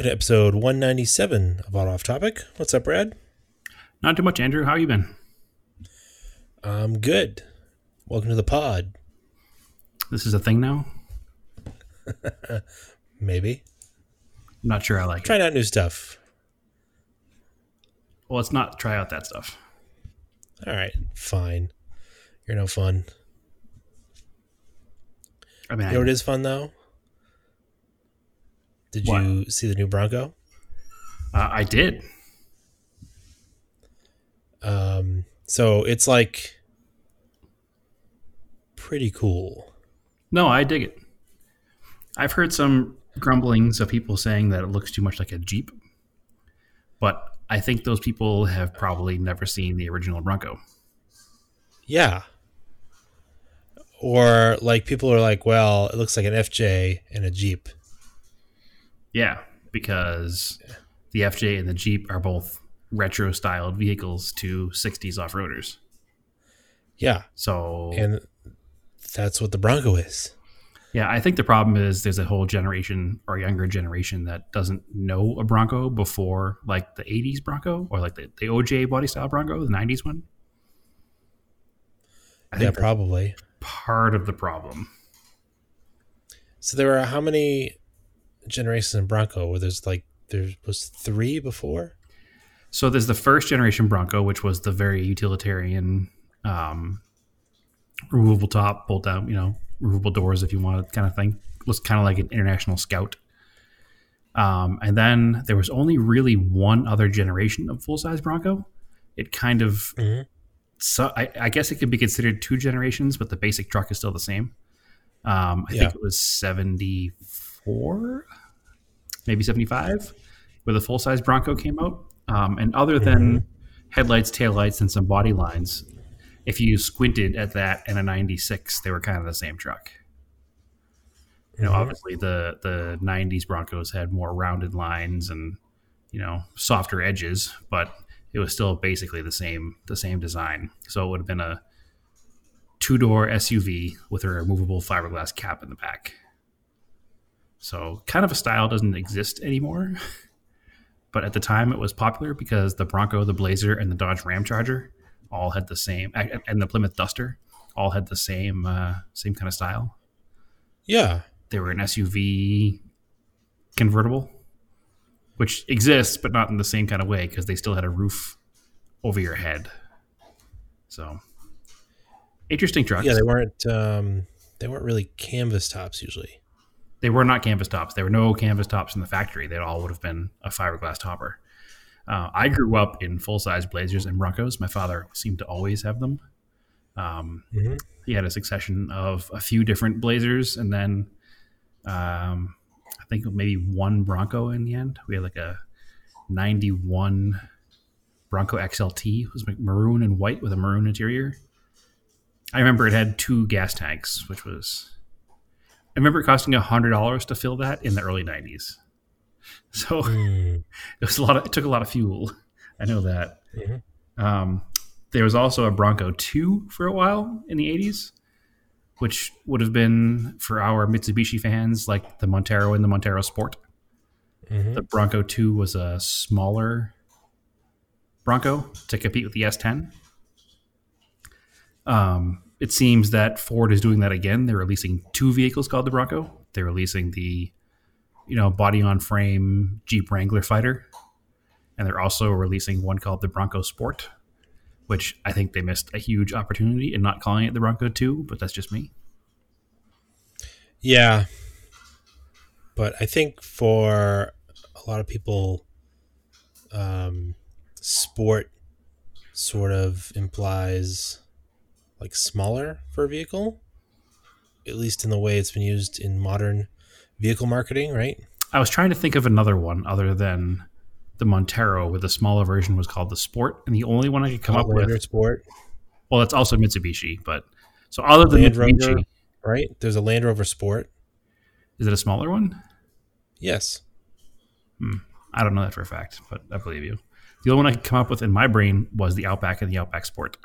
Welcome to episode 197 of Auto Off Topic. What's up, Brad? Not too much, Andrew. How you been? I'm good. Welcome to the pod. This is a thing now. Maybe. I'm not sure I like it. Trying out new stuff. Well, let's not try out that stuff. All right, fine. You're no fun. I mean, You know what is fun, though? Did What? you see the new Bronco? uh, I did. Um, so it's like pretty cool. No, I dig it. I've heard some grumblings of people saying that it looks too much like a Jeep, but I think those people have probably never seen the original Bronco. Yeah. Or like people are like, well, it looks like an FJ and a Jeep. Yeah, because the FJ and the Jeep are both retro styled vehicles to 60s off roaders. Yeah. So, And that's what the Bronco is. yeah, I think the problem is there's a whole generation or younger generation that doesn't know a Bronco before like the 80s Bronco or like the, the OJ body style Bronco, the 90s one. I Yeah, think probably. part of the problem. So there are how many generations in Bronco where there's like there was three before? So there's the first generation Bronco, which was the very utilitarian, um, removable top, bolt down, you know, removable doors if you want kind of thing. was kind of like an international scout. Um, and then there was only really one other generation of full size Bronco. It kind of, Mhm. so I, I guess it could be considered two generations, but the basic truck is still the same. Um, I Yeah. think it was 74, maybe 75, where the full size Bronco came out. Um, and other than headlights, taillights, and some body lines, if you squinted at that and a 96, they were kind of the same truck. You know, Mhm. obviously the the 90s Broncos had more rounded lines and you know softer edges, but it was still basically the same the same design. So it would have been a two door SUV with a removable fiberglass cap in the back. So kind of a style doesn't exist anymore. But at the time, it was popular because the Bronco, the Blazer, and the Dodge Ram Charger all had the same, and the Plymouth Duster all had the same uh, same kind of style. Yeah. They were an SUV convertible, which exists, but not in the same kind of way because they still had a roof over your head. So interesting trucks. Yeah, they weren't um they weren't really canvas tops usually. They were not canvas tops. There were no canvas tops in the factory. They all would have been a fiberglass topper. Uh, I grew up in full size Blazers and Broncos. My father seemed to always have them. Um, Mhm. He had a succession of a few different Blazers, and then um, I think maybe one Bronco in the end. We had like a '91 Bronco XLT. It was maroon and white with a maroon interior. I remember it had two gas tanks, which was I remember it costing hundred dollars to fill that in the early '90s. So Hmm. it was a lot. Of, it took a lot of fuel. I know that. Mhm. Um, there was also a Bronco Two for a while in the '80s, which would have been for our Mitsubishi fans like the Montero and the Montero Sport. Mhm. The Bronco Two was a smaller Bronco to compete with the S10. Um, it seems that Ford is doing that again. They're releasing two vehicles called the Bronco. They're releasing the, you know, body on frame Jeep Wrangler Fighter, and they're also releasing one called the Bronco Sport, which I think they missed a huge opportunity in not calling it the Bronco Two. But that's just me. Yeah. But I think for a lot of people um sport sort of implies like smaller for a vehicle at least in the way it's been used in modern vehicle marketing, right? I was trying to think of another one other than the Montero, where the smaller version was called the Sport, and the only one I could come up with. Sport, Well, it's also Mitsubishi, but so other than Land Mitsubishi, Rover, right? There's a Land Rover Sport. is it a smaller one? Yes. Hmm, I don't know that for a fact, but I believe you. The only one I could come up with in my brain was the Outback and the Outback Sport,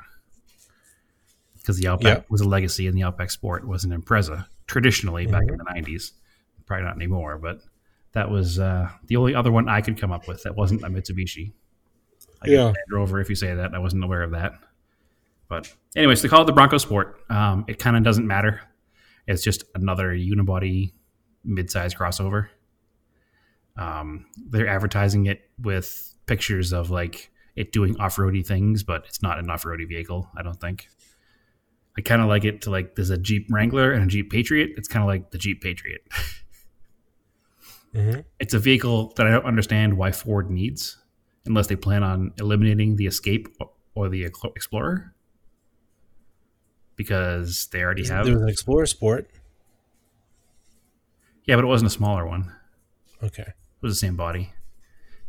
because the Outback Yeah. was a legacy, and the Outback Sport was an Impreza traditionally back in the '90s. Probably not anymore, but That was uh, the only other one I could come up with that wasn't a Mitsubishi. I Yeah. Rover, if you say that, I wasn't aware of that. But anyways, they call it the Bronco Sport. Um, it kind of doesn't matter. It's just another unibody mid-size crossover. Um, they're advertising it with pictures of like it doing off-roady things, but it's not an off-roady vehicle. I don't think. I kind of like it to like there's a Jeep Wrangler and a Jeep Patriot. It's kind of like the Jeep Patriot. hmm it's a vehicle that I don't understand why Ford needs, unless they plan on eliminating the Escape or the Explorer, because they already have. There was an Explorer Sport. Yeah, but it wasn't a smaller one. Okay. It was the same body.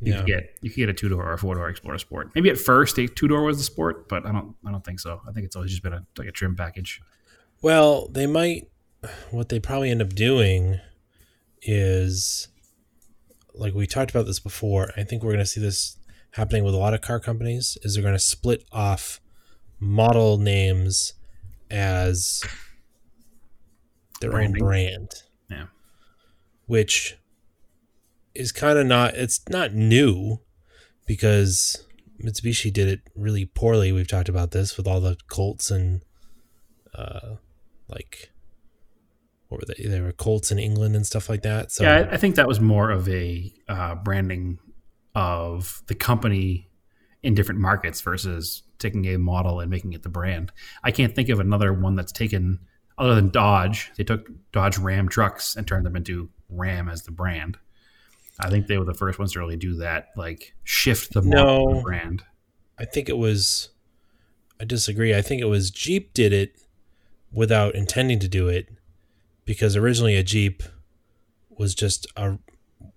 You Yeah. could get you could get a two door or a four door Explorer Sport. Maybe at first a two door was the Sport, but I don't I don't think so. I think it's always just been a like a trim package. Well, they might. What they probably end up doing is, like we talked about this before. I think we're going to see this happening with a lot of car companies. Is they're going to split off model names as their Branding. own brand. Yeah. which is kind of not. It's not new because Mitsubishi did it really poorly. We've talked about this with all the Colts and uh, like what were they? They were Colts in England and stuff like that. So yeah, I, think that was more of a uh, branding of the company in different markets versus taking a model and making it the brand. I can't think of another one that's taken other than Dodge. They took Dodge Ram trucks and turned them into Ram as the brand. I think they were the first ones to really do that, like shift the No. brand. I think it was. I disagree. I think it was Jeep did it without intending to do it because originally a Jeep was just a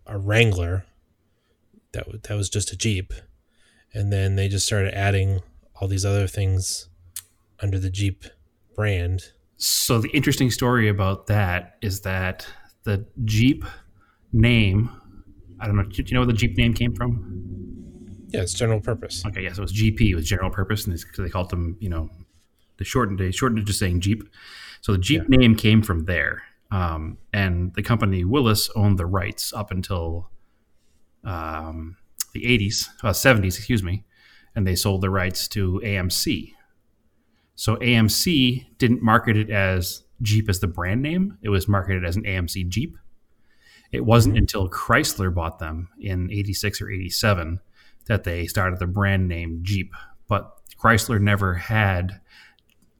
a Wrangler. That that was just a Jeep, and then they just started adding all these other things under the Jeep brand. So the interesting story about that is that the Jeep name, I don't know, do you know where the Jeep name came from? Yeah, it's general purpose. Okay, yeah, so it was GP, it was general purpose, and they called them, you know, the shortened, they shortened it just saying Jeep. So the Jeep name came from there. Um, and the company Willys owned the rights up until um, the 80s, uh, 70s, excuse me, and they sold the rights to AMC. So AMC didn't market it as Jeep as the brand name, it was marketed as an AMC Jeep. It wasn't until Chrysler bought them in 86 or 87 that they started the brand name Jeep. But Chrysler never had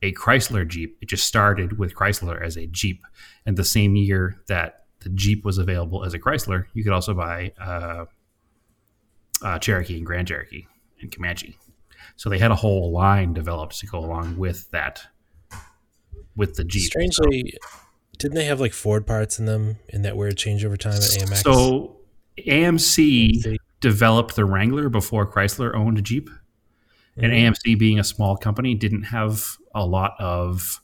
a Chrysler Jeep. It just started with Chrysler as a Jeep. And the same year that the Jeep was available as a Chrysler, you could also buy uh, uh, Cherokee and Grand Cherokee and Comanche. So they had a whole line developed to go along with that, with the Jeep. Strangely, didn't they have like Ford parts in them in that weird changeover time at AMC? So AMC They- developed the Wrangler before Chrysler owned a Jeep. And Mhm. AMC, being a small company, didn't have a lot of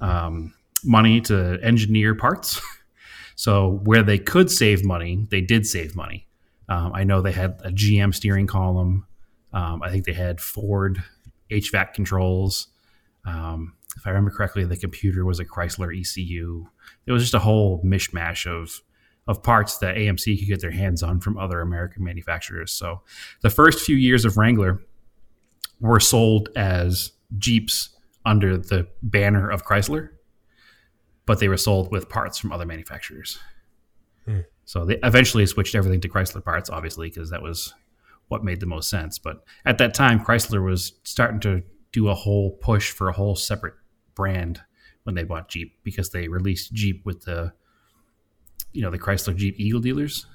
um, money to engineer parts. so where they could save money, they did save money. Um, I know they had a GM steering column. Um, I think they had Ford HVAC controls. Um, if I remember correctly, the computer was a Chrysler ECU. It was just a whole mishmash of of parts that AMC could get their hands on from other American manufacturers. So the first few years of Wrangler were sold as Jeeps under the banner of Chrysler, but they were sold with parts from other manufacturers. Hmm. So they eventually switched everything to Chrysler parts, obviously, because that was what made the most sense. But at that time, Chrysler was starting to do a whole push for a whole separate brand when they bought Jeep because they released Jeep with the you know the Chrysler Jeep Eagle dealers.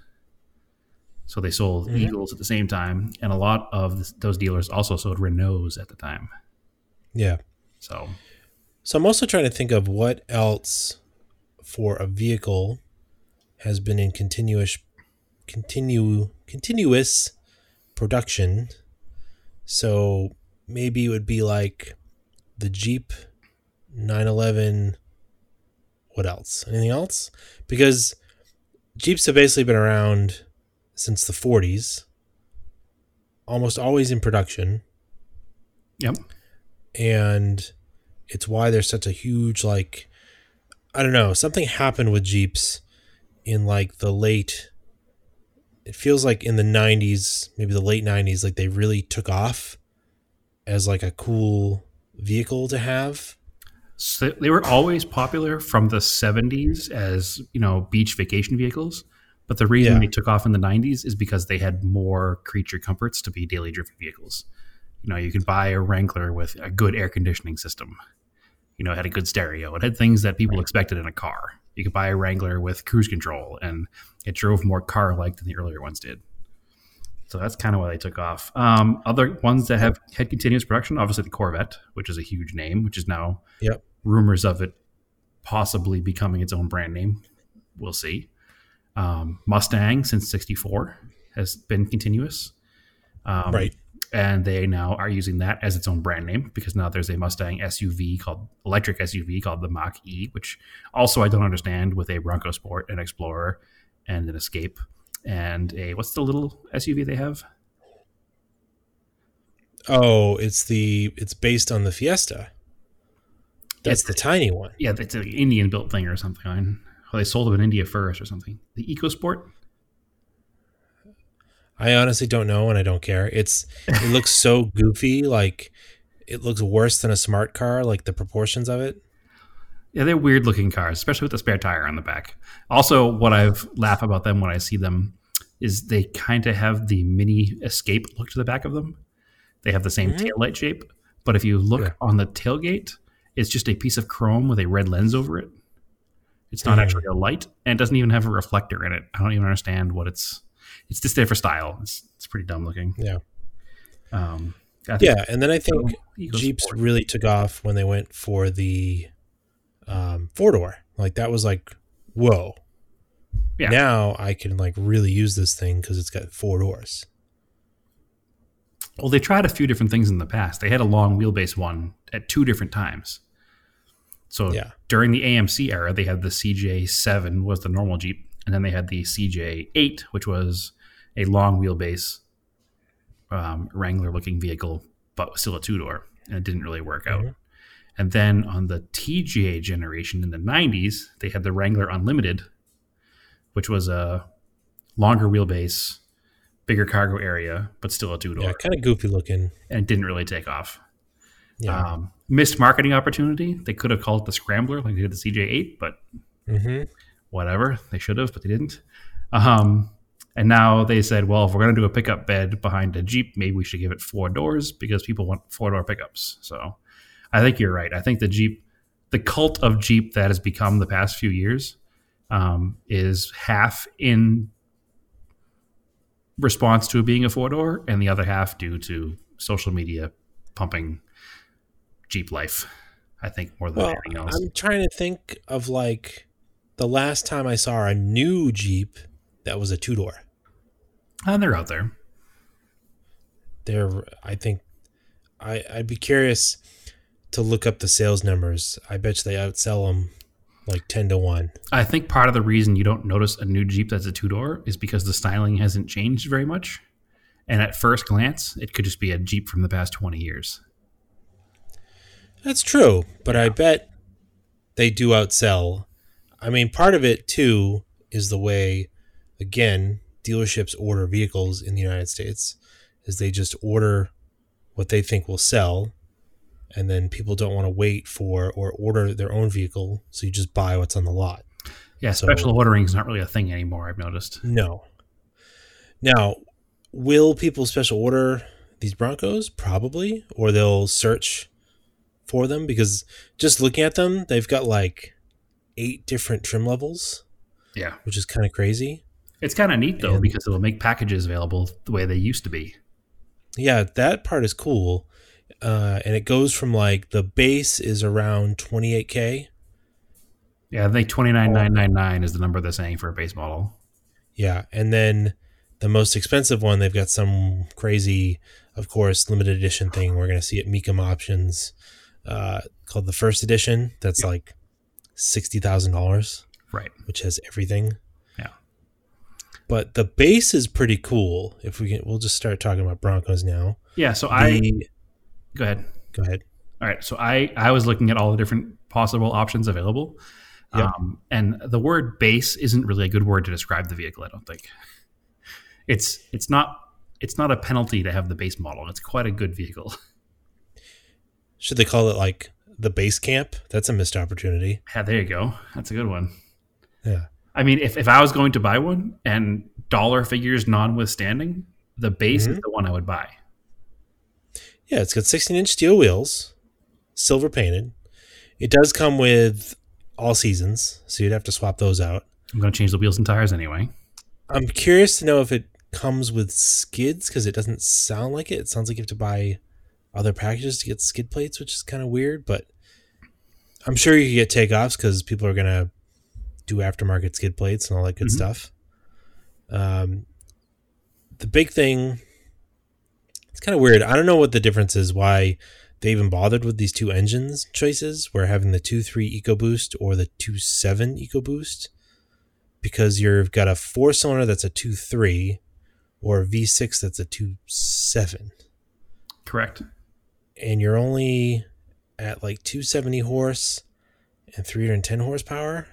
So they sold Mhm. Eagles at the same time, and a lot of th- those dealers also sold Renaults at the time. yeah. So So I'm also trying to think of what else for a vehicle has been in continuous continue continuous production. So maybe it would be like the Jeep 911 what else? Anything else? Because Jeeps have basically been around since the 40s. Almost always in production yep, and it's why there's such a huge like I don't know something happened with Jeeps in like the late it feels like in the 90s, maybe the late 90s, like they really took off as like a cool vehicle to have. So they were always popular from the 70s as, you know, beach vacation vehicles. But the reason Yeah. they took off in the 90s is because they had more creature comforts to be daily driven vehicles. You know, you could buy a Wrangler with a good air conditioning system. You know, it had a good stereo. It had things that people expected in a car. You could buy a Wrangler with cruise control, and it drove more car like than the earlier ones did. So that's kind of why they took off. Um, other ones that have had continuous production, obviously the Corvette, which is a huge name, which is now Yep. rumors of it possibly becoming its own brand name. We'll see. Um, Mustang since '64 has been continuous, um, Right. And they now are using that as its own brand name because now there's a Mustang SUV called electric SUV called the Mach E, which also I don't understand with a Bronco Sport, an Explorer, and an Escape, and a what's the little SUV they have? Oh, it's the it's based on the Fiesta. That's It's- the tiny one. Yeah, it's an Indian built thing or something. Well, they sold them in India first or something. The EcoSport. I honestly don't know and I don't care. It's it looks so goofy, like it looks worse than a smart car, like the proportions of it. Yeah, they're weird looking cars, especially with the spare tire on the back. Also, what I've laugh about them when I see them is they kind of have the mini escape look to the back of them. They have the same Mhm. taillight shape, but if you look Yeah. on the tailgate, it's just a piece of chrome with a red lens over it. It's not Mhm. actually a light, and doesn't even have a reflector in it. I don't even understand what it's. It's just there for style. It's, it's pretty dumb looking. Yeah. Um, Yeah, and then I think Jeeps really took off when they went for the um, four door. Like that was like, whoa. Yeah. Now I can like really use this thing because it's got four doors. Well, they tried a few different things in the past. They had a long wheelbase one at two different times. So Yeah. during the AMC era, they had the CJ7 was the normal Jeep, and then they had the CJ8, which was a long wheelbase um, Wrangler looking vehicle, but still a two door, and it didn't really work out. Mhm. And then on the TJ generation in the 90s, they had the Wrangler Unlimited, which was a longer wheelbase, bigger cargo area, but still a two door Yeah, kind of goofy looking. and it didn't really take off. Yeah. Um, missed marketing opportunity. They could have called it the Scrambler like they did the CJ8, but hmm whatever. They should have, but they didn't. Um, and now they said, well, if we're going to do a pickup bed behind a Jeep, maybe we should give it four doors because people want four door pickups. So I think you're right. I think the Jeep, the cult of Jeep that has become the past few years, um, is half in response to it being a four door, and the other half due to social media pumping Jeep life. I think more than Well, anything else. I'm trying to think of like the last time I saw a new Jeep that was a two door. and they're out there. There, I think I I'd be curious to look up the sales numbers. I bet you they outsell them like ten to one. I think part of the reason you don't notice a new Jeep that's a two door is because the styling hasn't changed very much. And at first glance, it could just be a Jeep from the past 20 years. That's true, but I bet they do outsell. I mean, part of it too is the way, again, dealerships order vehicles in the United States, is they just order what they think will sell, and then people don't want to wait for or order their own vehicle, so you just buy what's on the lot. Yeah, So- special ordering is not really a thing anymore, I've noticed. No. Now, will people special order these Broncos? Probably, or they'll search for them because just looking at them, they've got like eight different trim levels, Yeah. which is kind of crazy. It's kind of neat, though, And- because it'll make packages available the way they used to be. Yeah, that part is cool. Uh, and it goes from like the base is around 28k. Yeah, I think 29999 is the number they're saying for a base model. Yeah, and then the most expensive one, they've got some crazy, of course, limited edition thing. We're gonna see at Mecum Auctions, uh, called the First Edition. That's like sixty thousand dollars, Right. which has everything. Yeah. But the base is pretty cool. If we can, we'll just start talking about Broncos now. Yeah, so I. Go ahead. go ahead. All right, so I I was looking at all the different possible options available, Yeah. um, and the word base isn't really a good word to describe the vehicle. I don't think it's it's not it's not a penalty to have the base model. It's quite a good vehicle. Should they call it like the base camp? That's a missed opportunity. Yeah, there you go. That's a good one. Yeah. I mean, if, if I was going to buy one and dollar figures notwithstanding, the base Mhm. is the one I would buy. Yeah, it's got 16 inch steel wheels, silver painted. It does come with all seasons, so you'd have to swap those out. I'm going to change the wheels and tires anyway. I'm curious to know if it comes with skids because it doesn't sound like it. It sounds like you have to buy other packages to get skid plates, which is kind of weird, but I'm sure you can get takeoffs because people are going to do aftermarket skid plates and all that good Mhm. stuff. Um, the big thing, kind of weird. I don't know what the difference is, why they even bothered with these two engines choices. We're having the two three EcoBoost or the two seven EcoBoost because you've got a four cylinder that's a two three or a V6 that's a two seven. Correct. and you're only at like 270 horse and 310 horsepower.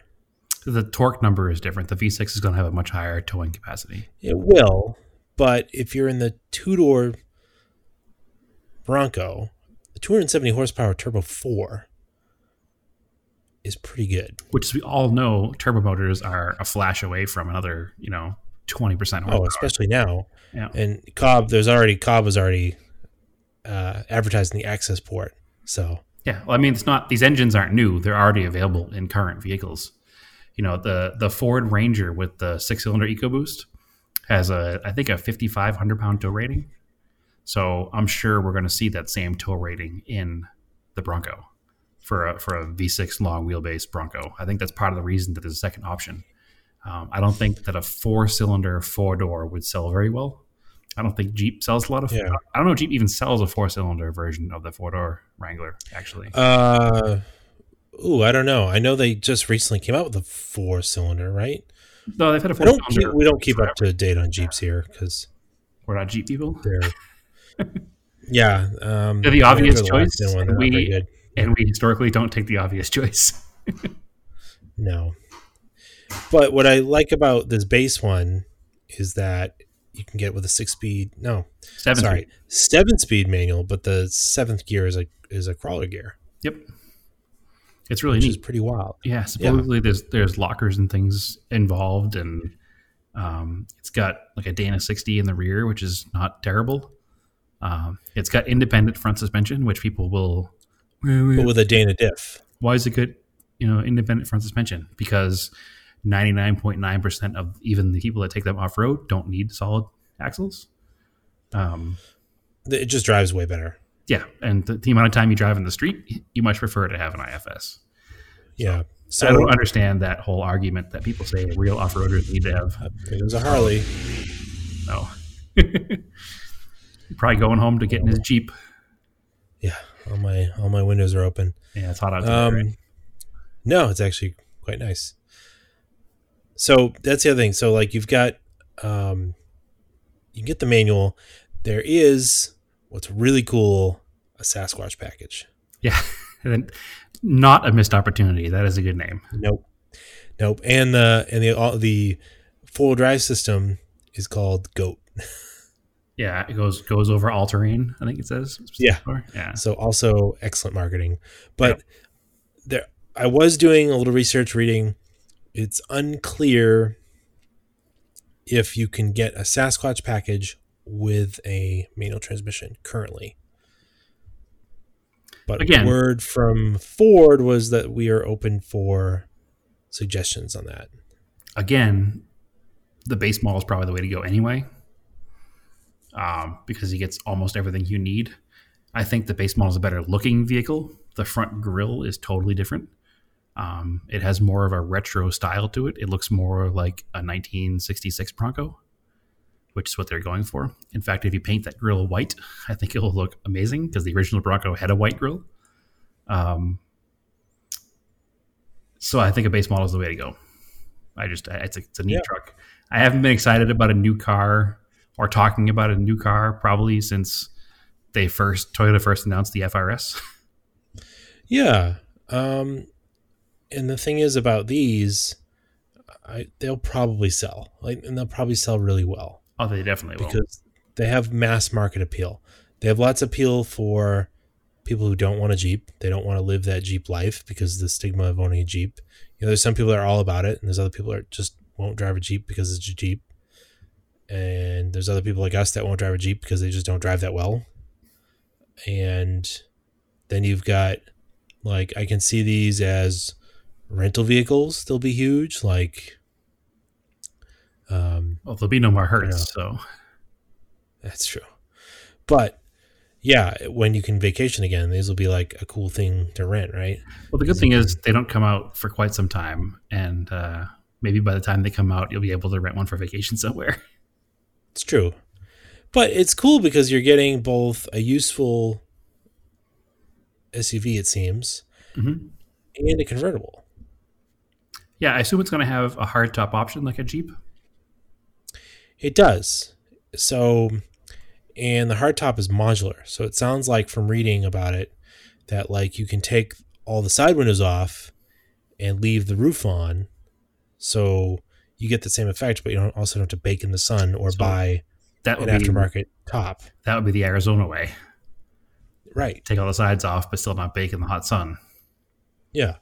The torque number is different. The V6 is going to have a much higher towing capacity. It will, but if you're in the two door Bronco, the 270 horsepower Turbo 4 is pretty good. which as we all know, turbo motors are a flash away from another, you know, 20% horsepower. Oh, especially now. Yeah. And Cobb, there's already, Cobb was already uh, advertising the Accessport. So, Yeah, well, I mean, it's not these engines aren't new; they're already available in current vehicles. You know, the the Ford Ranger with the six cylinder EcoBoost has a I think a fifty five hundred pound tow rating. So I'm sure we're going to see that same tow rating in the Bronco for a for a V6 long wheelbase Bronco. I think that's part of the reason that there's a second option. Um, I don't think that a four cylinder four door would sell very well. I don't think Jeep sells a lot of. Yeah. I don't know if Jeep even sells a four cylinder version of the four door Wrangler. Actually, uh, ooh, I don't know. I know they just recently came out with a four cylinder, right? no, they've had a four cylinder. we don't keep up to date on Jeeps here because We're not Jeep people, they're, yeah. Um, They're the obvious choice, and we- and we historically don't take the obvious choice. No. But what I like about this base one is that you can get with a six speed no Seven. sorry speed. seven speed manual, but the seventh gear is a is a crawler gear, Yep. It's really which neat. is pretty wild. Yeah, supposedly there's there's lockers and things involved, and um, it's got like a Dana 60 in the rear, which is not terrible. Um, it's got independent front suspension, which people will. But with a Dana diff. Why is it good? You know, independent front suspension because 99.9% of even the people that take them off road don't need solid axles. Um, It just drives way better. yeah, and the, the amount of time you drive in the street, you much prefer to have an IFS. Yeah. So So I don't understand that whole argument that people say real off roaders need to have it was a Harley. No. Probably going home to get in his Jeep. Yeah. All my all my windows are open. Yeah, it's hot out today. Um, right? no, it's actually quite nice. So that's the other thing. So like you've got, um, you can get the manual. There is what's really cool a Sasquatch package. Yeah. Not a missed opportunity. That is a good name. Nope, nope. And the and the all, the four wheel drive system is called Goat. Yeah, it goes goes over all terrain. I think it says. Yeah. yeah. So also excellent marketing. But there, I was doing a little research reading. It's unclear if you can get a Sasquatch package with a manual transmission currently. But Again- word from Ford was that we are open for suggestions on that. Again, the base model is probably the way to go anyway, um, because he gets almost everything you need. I think the base model is a better looking vehicle. The front grille is totally different. Um, it has more of a retro style to it. It looks more like a 1966 Bronco, which is what they're going for. In fact, if you paint that grille white, I think it will look amazing because the original Bronco had a white grille. Um, so I think a base model is the way to go. I just it's a, it's a neat Yeah. truck. I haven't been excited about a new car or talking about a new car probably since they first Toyota first announced the FRS. Yeah. Um, and the thing is about these, I, they'll probably sell, like, and they'll probably sell really well. Oh, they definitely will. because they have mass market appeal. They have lots of appeal for people who don't want a Jeep. They don't want to live that Jeep life because of the stigma of owning a Jeep. You know, there's some people that are all about it, and there's other people that just won't drive a Jeep because it's a Jeep. And there's other people like us that won't drive a Jeep because they just don't drive that well. And then you've got like I can see these as rental vehicles. They'll be huge. Like, um, Well, there'll be no more Hertz. So That's true. But yeah, when you can vacation again, these will be like a cool thing to rent, right? Well, the good thing is they don't come out for quite some time, and uh, maybe by the time they come out, you'll be able to rent one for vacation somewhere. It's true. But it's cool because you're getting both a useful SUV, it seems, Mhm. and a convertible. Yeah, I assume it's going to have a hardtop option like a Jeep. It does. So, and the hardtop is modular. So it sounds like from reading about it that like you can take all the side windows off and leave the roof on. So you get the same effect, but you don't also don't have to bake in the sun or So buy That an be aftermarket top. that would be the Arizona way. Right. Take all the sides off, but still not bake in the hot sun. Yeah.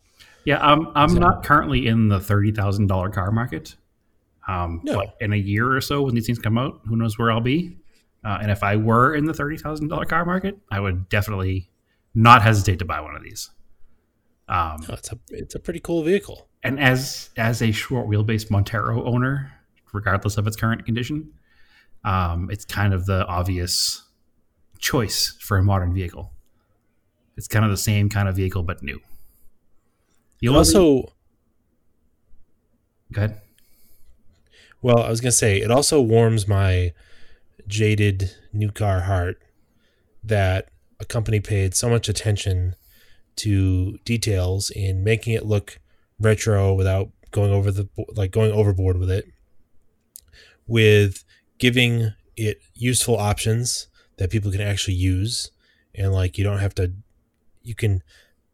Yeah, I'm I'm So- not currently in the thirty thousand dollar car market. Um, No. but in a year or so, when these things come out, who knows where I'll be? Uh, and if I were in the thirty thousand dollar car market, I would definitely not hesitate to buy one of these. Um, No, it's a it's a pretty cool vehicle. and as as a short wheelbase Montero owner, regardless of its current condition, um, it's kind of the obvious choice for a modern vehicle. It's kind of the same kind of vehicle but new. Only- also, go ahead. well, I was gonna say it also warms my jaded new car heart that a company paid so much attention to details in making it look retro without going over the like going overboard with it with giving it useful options that people can actually use. And like you don't have to you can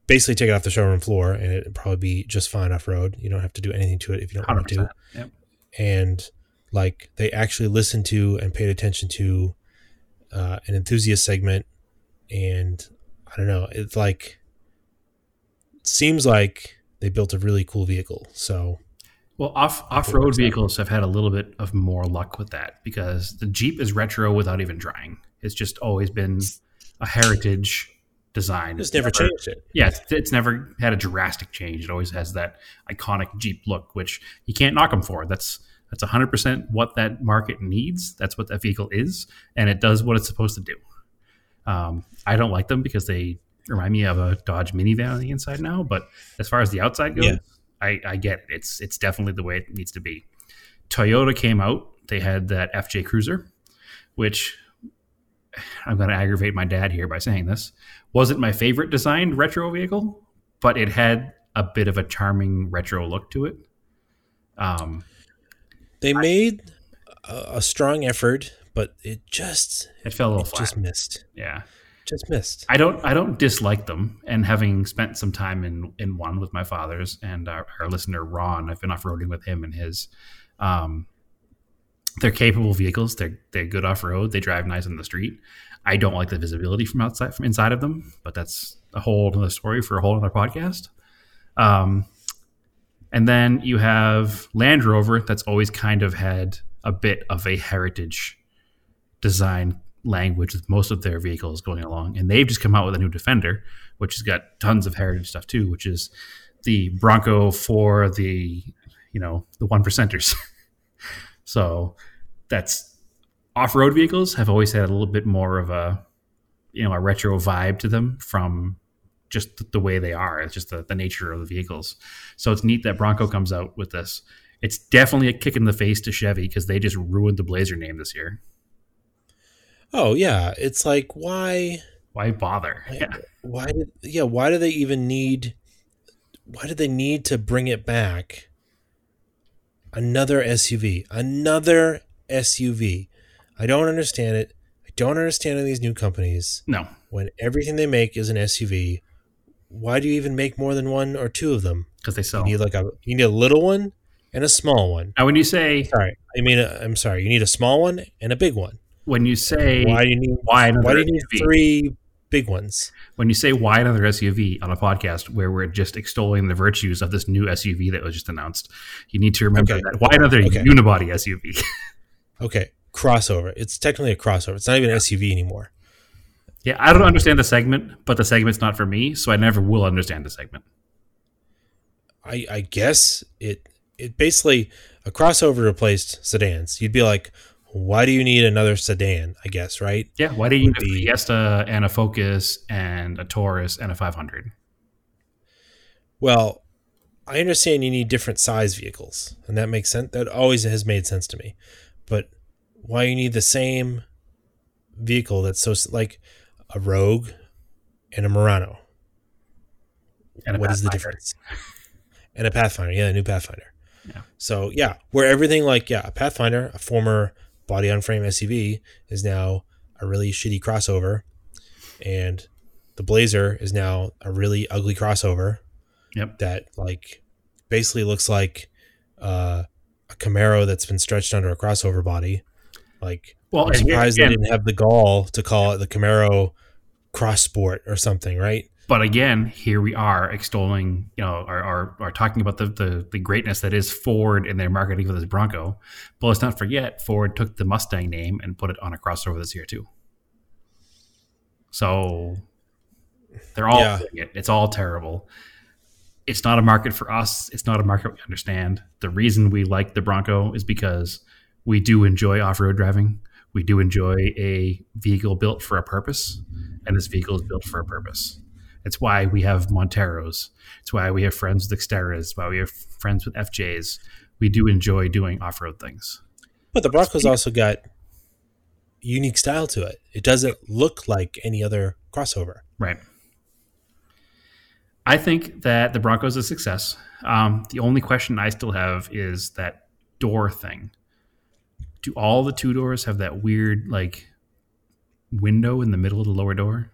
basically take it off the showroom floor and it'd probably be just fine off road. You don't have to do anything to it if you don't want to. Yep. and like they actually listened to and paid attention to uh, an enthusiast segment. And i don't know it's like seems like they built a really cool vehicle so Well, off off road vehicles have had a little bit of more luck with that because the Jeep is retro without even trying. It's just always been a heritage design. just never changed it Yeah, it's, it's never had a drastic change. It always has that iconic Jeep look, which you can't knock them for. That's that's 100% what that market needs. That's what that vehicle is, and it does what it's supposed to do. Um, I don't like them because they remind me of a Dodge minivan on the inside now. But as far as the outside goes, Yeah. I, I get it. It's it's definitely the way it needs to be. Toyota came out. They had that FJ Cruiser, which I'm going to aggravate my dad here by saying this wasn't my favorite designed retro vehicle, but it had a bit of a charming retro look to it. Um, they made a, a strong effort but it just it fell a little it flat. just missed yeah. Just missed I don't I don't dislike them, and having spent some time in in one with my father's and our, our listener Ron, I've been off roading with him and his. Um, they're capable vehicles. They're they're good off road. They drive nice on the street. I don't like the visibility from outside from inside of them, but that's a whole other story for a whole other podcast. Um, and then you have Land Rover that's always kind of had a bit of a heritage design language with most of their vehicles going along. And they've just come out with a new Defender, which has got tons of heritage stuff too, which is the Bronco for the, you know, the one percenters. so that's off road vehicles have always had a little bit more of a, you know, a retro vibe to them from just the way they are. It's just the, the nature of the vehicles. So it's neat that Bronco comes out with this. It's definitely a kick in the face to Chevy because they just ruined the Blazer name this year. Oh yeah it's like why Why bother? Why- Yeah. why did yeah why do they even need why do they need to bring it back another suv another suv i don't understand it i don't understand these new companies No. when everything they make is an suv why do you even make more than one or two of them Because they sell. you need like a you need a little one and a small one. Now, when you say Sorry, I mean uh, I'm sorry. You need a small one and a big one. When you say Why do you need why another Why do you need SUV? three big ones? when you say why another SUV on a podcast where we're just extolling the virtues of this new SUV that was just announced, you need to remember Okay. that why another Okay. unibody SUV. Okay, crossover. It's technically a crossover. It's not even an SUV anymore. yeah, I don't understand the segment, but the segment's not for me, so I never will understand the segment. I, I guess it it basically a crossover replaced sedans. You'd be like, why do you need another sedan? I guess right. Yeah, why do you need a Fiesta and a Focus and a Taurus and a 500? Well, I understand you need different size vehicles, and that makes sense. That always has made sense to me. But why you need the same vehicle that's so like a Rogue and a Murano? And a What is the difference? And a Pathfinder, yeah, a new Pathfinder. Yeah. So yeah, where everything like yeah, a Pathfinder, a former body on frame SUV, is now a really shitty crossover, and the Blazer is now a really ugly crossover Yep. that like basically looks like uh, a Camaro that's been stretched under a crossover body. Like Well, I'm surprised again- they didn't have the gall to call it the Camaro Cross Sport or something, right? But again, here we are extolling, you know, are, are, are talking about the, the, the greatness that is Ford in their marketing for this Bronco. But let's not forget, Ford took the Mustang name and put it on a crossover this year too. So they're all Yeah. it. It's all terrible. It's not a market for us. It's not a market we understand. The reason we like the Bronco is because we do enjoy off-road driving. We do enjoy a vehicle built for a purpose, and this vehicle is built for a purpose. It's why we have Monteros. It's why we have friends with Xterras. It's why we have friends with FJs. We do enjoy doing off-road things. But the Bronco's also got unique style to it. It doesn't look like any other crossover. Right. I think that the Broncos is a success. Um, the only question I still have is that door thing. Do all the two doors have that weird like window in the middle of the lower door?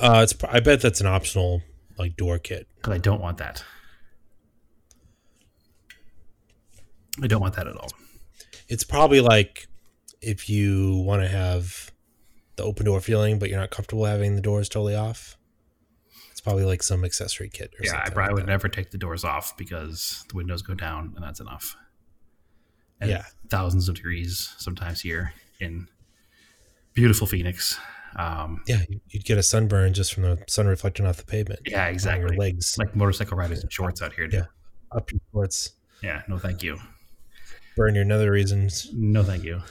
Uh, it's I bet that's an optional like door kit. Because I don't want that. I don't want that at all. It's probably like if you want to have the open door feeling, but you're not comfortable having the doors totally off. It's probably like some accessory kit or something. Yeah, I probably like would that. never take the doors off because the windows go down and that's enough. And Yeah. thousands of degrees sometimes here in beautiful Phoenix. Um, Yeah, you'd get a sunburn just from the sun reflecting off the pavement. yeah, on exactly. Your legs Like motorcycle riders in shorts out here. Yeah. Yeah, up your shorts, yeah. No, thank you. burn your nether reasons. No, thank you.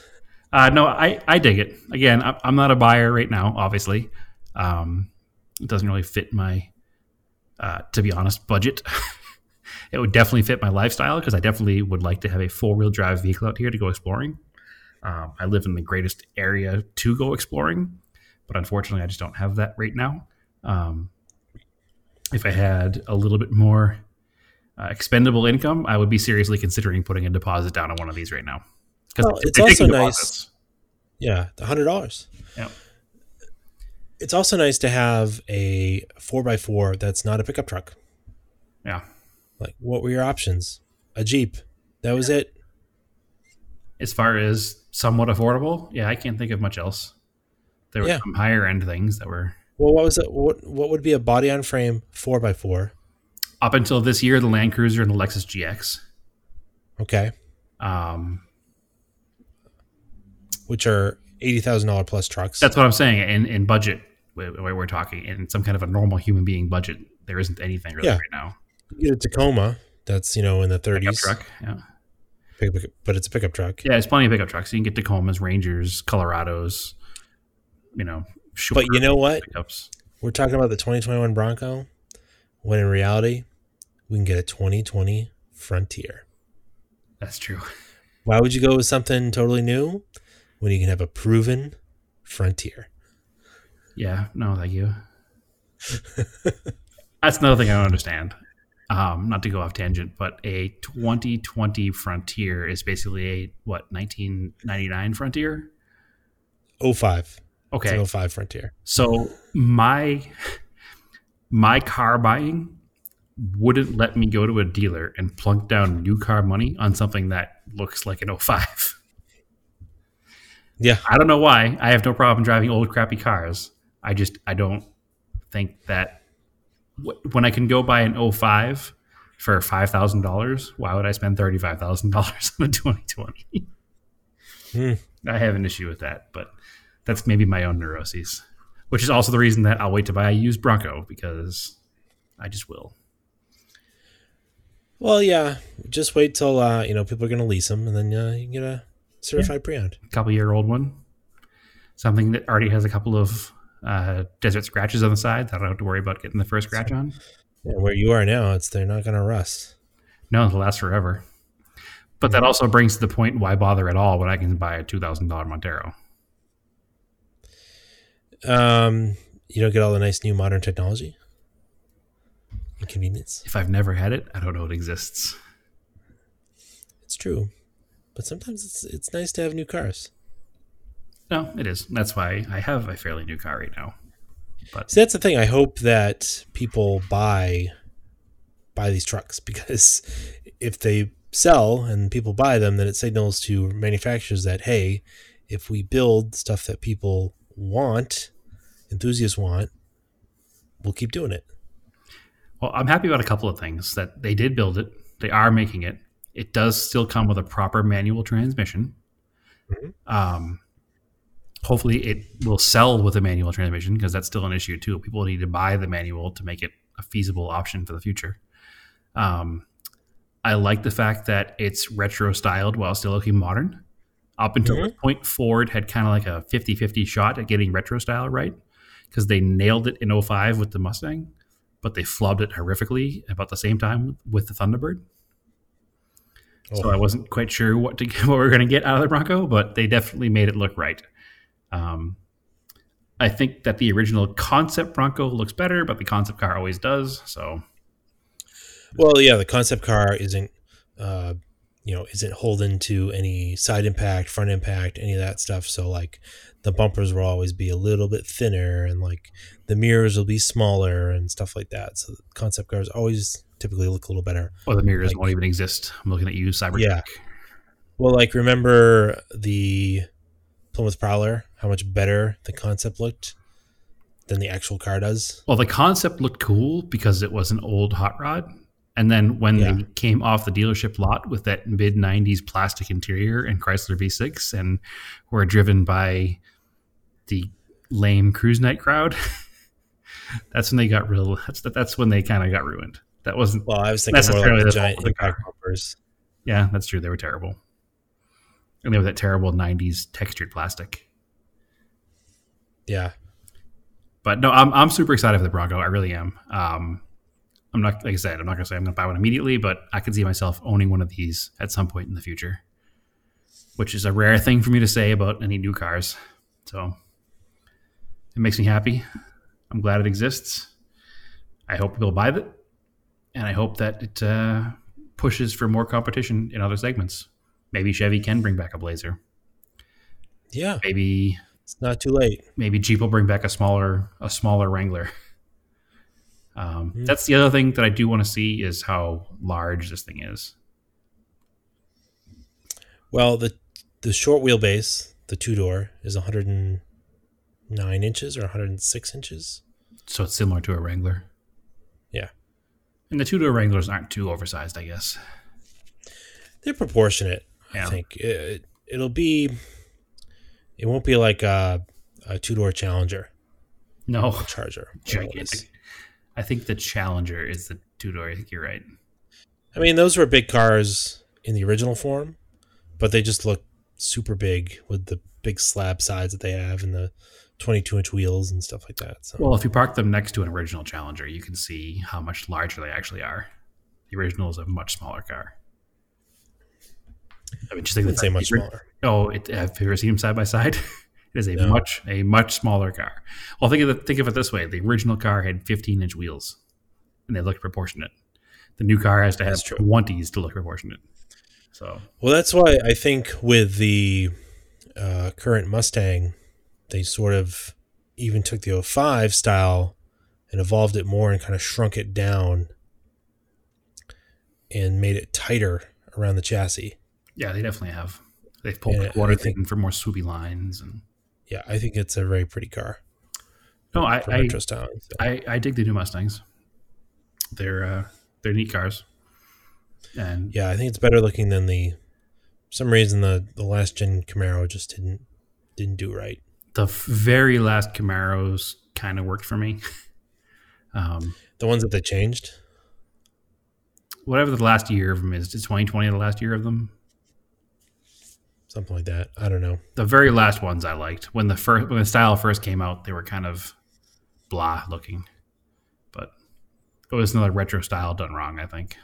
Uh, no, I, I dig it. Again, I- I'm not a buyer right now, obviously. Um, it doesn't really fit my, uh, to be honest, budget. it would definitely fit my lifestyle because I definitely would like to have a four wheel drive vehicle out here to go exploring. Um, I live in the greatest area to go exploring, but unfortunately, I just don't have that right now. Um, if I had a little bit more uh, expendable income, I would be seriously considering putting a deposit down on one of these right now. Because Well, it's also nice- Yeah, the hundred dollars. Yeah. It's also nice to have a four x four that's not a pickup truck. Yeah. Like, what were your options? A Jeep. That was it. As far as somewhat affordable, yeah, I can't think of much else. There were Yeah. some higher end things that were Well, what was it? What what would be a body on frame four x four? up until this year the Land Cruiser and the Lexus GX. Okay, Um, which are eighty thousand dollar plus trucks. that's what I'm saying. In in budget, where where we're talking in some kind of a normal human being budget, there isn't anything really Yeah. right now. you get a Tacoma. That's you know in the Pickup thirties, truck, yeah, but it's a pickup truck. yeah. it's plenty of pickup trucks. You can get Tacomas, Rangers, Colorados. You know, But you know what? pickups. We're talking about the 2021 Bronco, when in reality, we can get a 2020 Frontier. That's true. Why would you go with something totally new when you can have a proven Frontier? Yeah, no, thank you. That's another thing I don't understand. Um, not to go off tangent, but a 2020 Frontier is basically a what 1999 Frontier. 05. Okay, It's 05 Frontier. so my my car buying wouldn't let me go to a dealer and plunk down new car money on something that looks like an 05. Yeah. I don't know why. I have no problem driving old crappy cars. I just I don't think that when I can go buy an 05 for $5,000, why would I spend $35,000 on a 2020? Hmm. I have an issue with that, but that's maybe my own neuroses, which is also the reason that I'll wait to buy a used Bronco because I just will. Well, yeah. Just wait till uh, you know people are going to lease them, and then uh, you can get a certified pre-owned. A couple year old one, something that already has a couple of uh, desert scratches on the side that I don't have to worry about getting the first scratch on. Yeah, where you are now, it's they're not going to rust. No, it'll last forever. But that also brings to the point why bother at all when I can buy a two thousand dollar Montero. Um, you don't get all the nice new modern technology and convenience. If I've never had it, I don't know it exists. It's true, but sometimes it's it's nice to have new cars. No, it is. That's why I have a fairly new car right now. So that's the thing. I hope that people buy buy these trucks because if they sell and people buy them, then it signals to manufacturers that hey, if we build stuff that people want, enthusiasts want, we'll keep doing it. Well, I'm happy about a couple of things that they did build it. They are making it. It does still come with a proper manual transmission. Mhm. Um, hopefully, it will sell with a manual transmission because that's still an issue too. People need to buy the manual to make it a feasible option for the future. Um, I like the fact that it's retro styled while still looking modern. Up until Mhm. this point, Ford had kind of like a 50 50 shot at getting retro style right because they nailed it in 05 with the Mustang, but they flubbed it horrifically about the same time with the Thunderbird. So I wasn't quite sure what to what we were going to get out of the Bronco, but they definitely made it look right. Um, I think that the original concept Bronco looks better, but the concept car always does. So Well, yeah, the concept car isn't, uh, you know, isn't holding to any side impact, front impact, any of that stuff. So like, the bumpers will always be a little bit thinner, and like the mirrors will be smaller and stuff like that. So the concept cars always typically look a little better. or the mirrors Like- won't even exist. I'm looking at you, Cybertruck. Yeah. Well, like remember the Plymouth Prowler? How much better the concept looked than the actual car does. Well, the concept looked cool because it was an old hot rod. And then when Yeah. they came off the dealership lot with that mid 90s plastic interior and Chrysler V6 and were driven by the lame cruise night crowd, that's when they got real. That's, that's when they kind of got ruined. That wasn't, Well, I was thinking more Necessarily like the giant the car. bumpers. yeah, that's true. They were terrible. And they were that terrible 90s textured plastic. Yeah. But no, I'm I'm super excited for the Bronco. I really am. Um, I'm not like I said, I'm not gonna say I'm gonna buy one immediately, but I can see myself owning one of these at some point in the future, which is a rare thing for me to say about any new cars. So it makes me happy. I'm glad it exists. I hope people buy it, and I hope that it uh, pushes for more competition in other segments. Maybe Chevy can bring back a Blazer. Yeah. Maybe It's not too late. maybe Jeep will bring back a smaller a smaller Wrangler. Um, Hmm. That's the other thing that I do want to see is how large this thing is. Well, the the short wheelbase, the two door, is 109 inches or 106 inches. So it's similar to a Wrangler. Yeah. And the two door Wranglers aren't too oversized, I guess. They're proportionate. Yeah. I think it, it'll be. It won't be like a, a two door Challenger No, Charger. gigantic. I think the Challenger is the two door. I think you're right. I mean, those were big cars in the original form, but they just look super big with the big slab sides that they have and the 22 inch wheels and stuff like that. So Well, if you park them next to an original Challenger, you can see how much larger they actually are. The original is a much smaller car. I mean, just think wouldn't say much smaller. Oh, it, have you ever seen them side by side? It is a No. much a much smaller car. Well, think of it, think of it this way: the original car had 15 inch wheels, and they looked proportionate. The new car has to have That's true. 20s to look proportionate. So Well, that's why I think with the uh, current Mustang, they sort of even took the 05 style and evolved it more and kind of shrunk it down and made it tighter around the chassis. Yeah, they definitely have. They've pulled the water I think- thing for more swoopy lines and Yeah, I think it's a very pretty car no, I I, retro. So. I I dig the new Mustangs. They're uh, they're neat cars, and yeah, I think it's better looking than the. For some reason, the the last gen Camaro just didn't didn't do right. the very last Camaros kind of worked for me. um, The ones that they changed. whatever the last year of them is, is 2020 the last year of them? Something like that. I don't know. The very last ones I liked when the first when the style first came out, they were kind of blah looking, but it was another retro style done wrong, I think.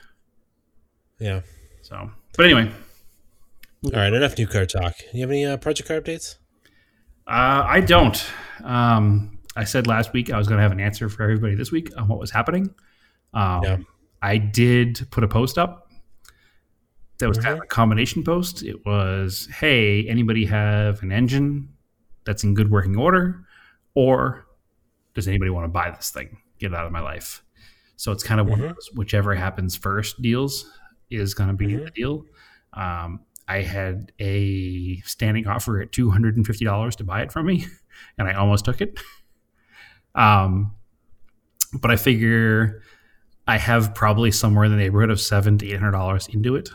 Yeah. So, but anyway, All right. Enough new car talk. You have any uh, project car updates? Uh, I don't. Um, I said last week I was going to have an answer for everybody this week on what was happening. Um, Yeah. I did put a post up. That was kind of a combination post. It was, "Hey, anybody have an engine that's in good working order, or does anybody want to buy this thing? Get it out of my life." So it's kind of one of Mhm. those whichever happens first deals is going to be Mhm. the deal. Um, I had a standing offer at two hundred and fifty dollars to buy it from me, and I almost took it. Um, but I figure I have probably somewhere in the neighborhood of seven to eight hundred dollars into it.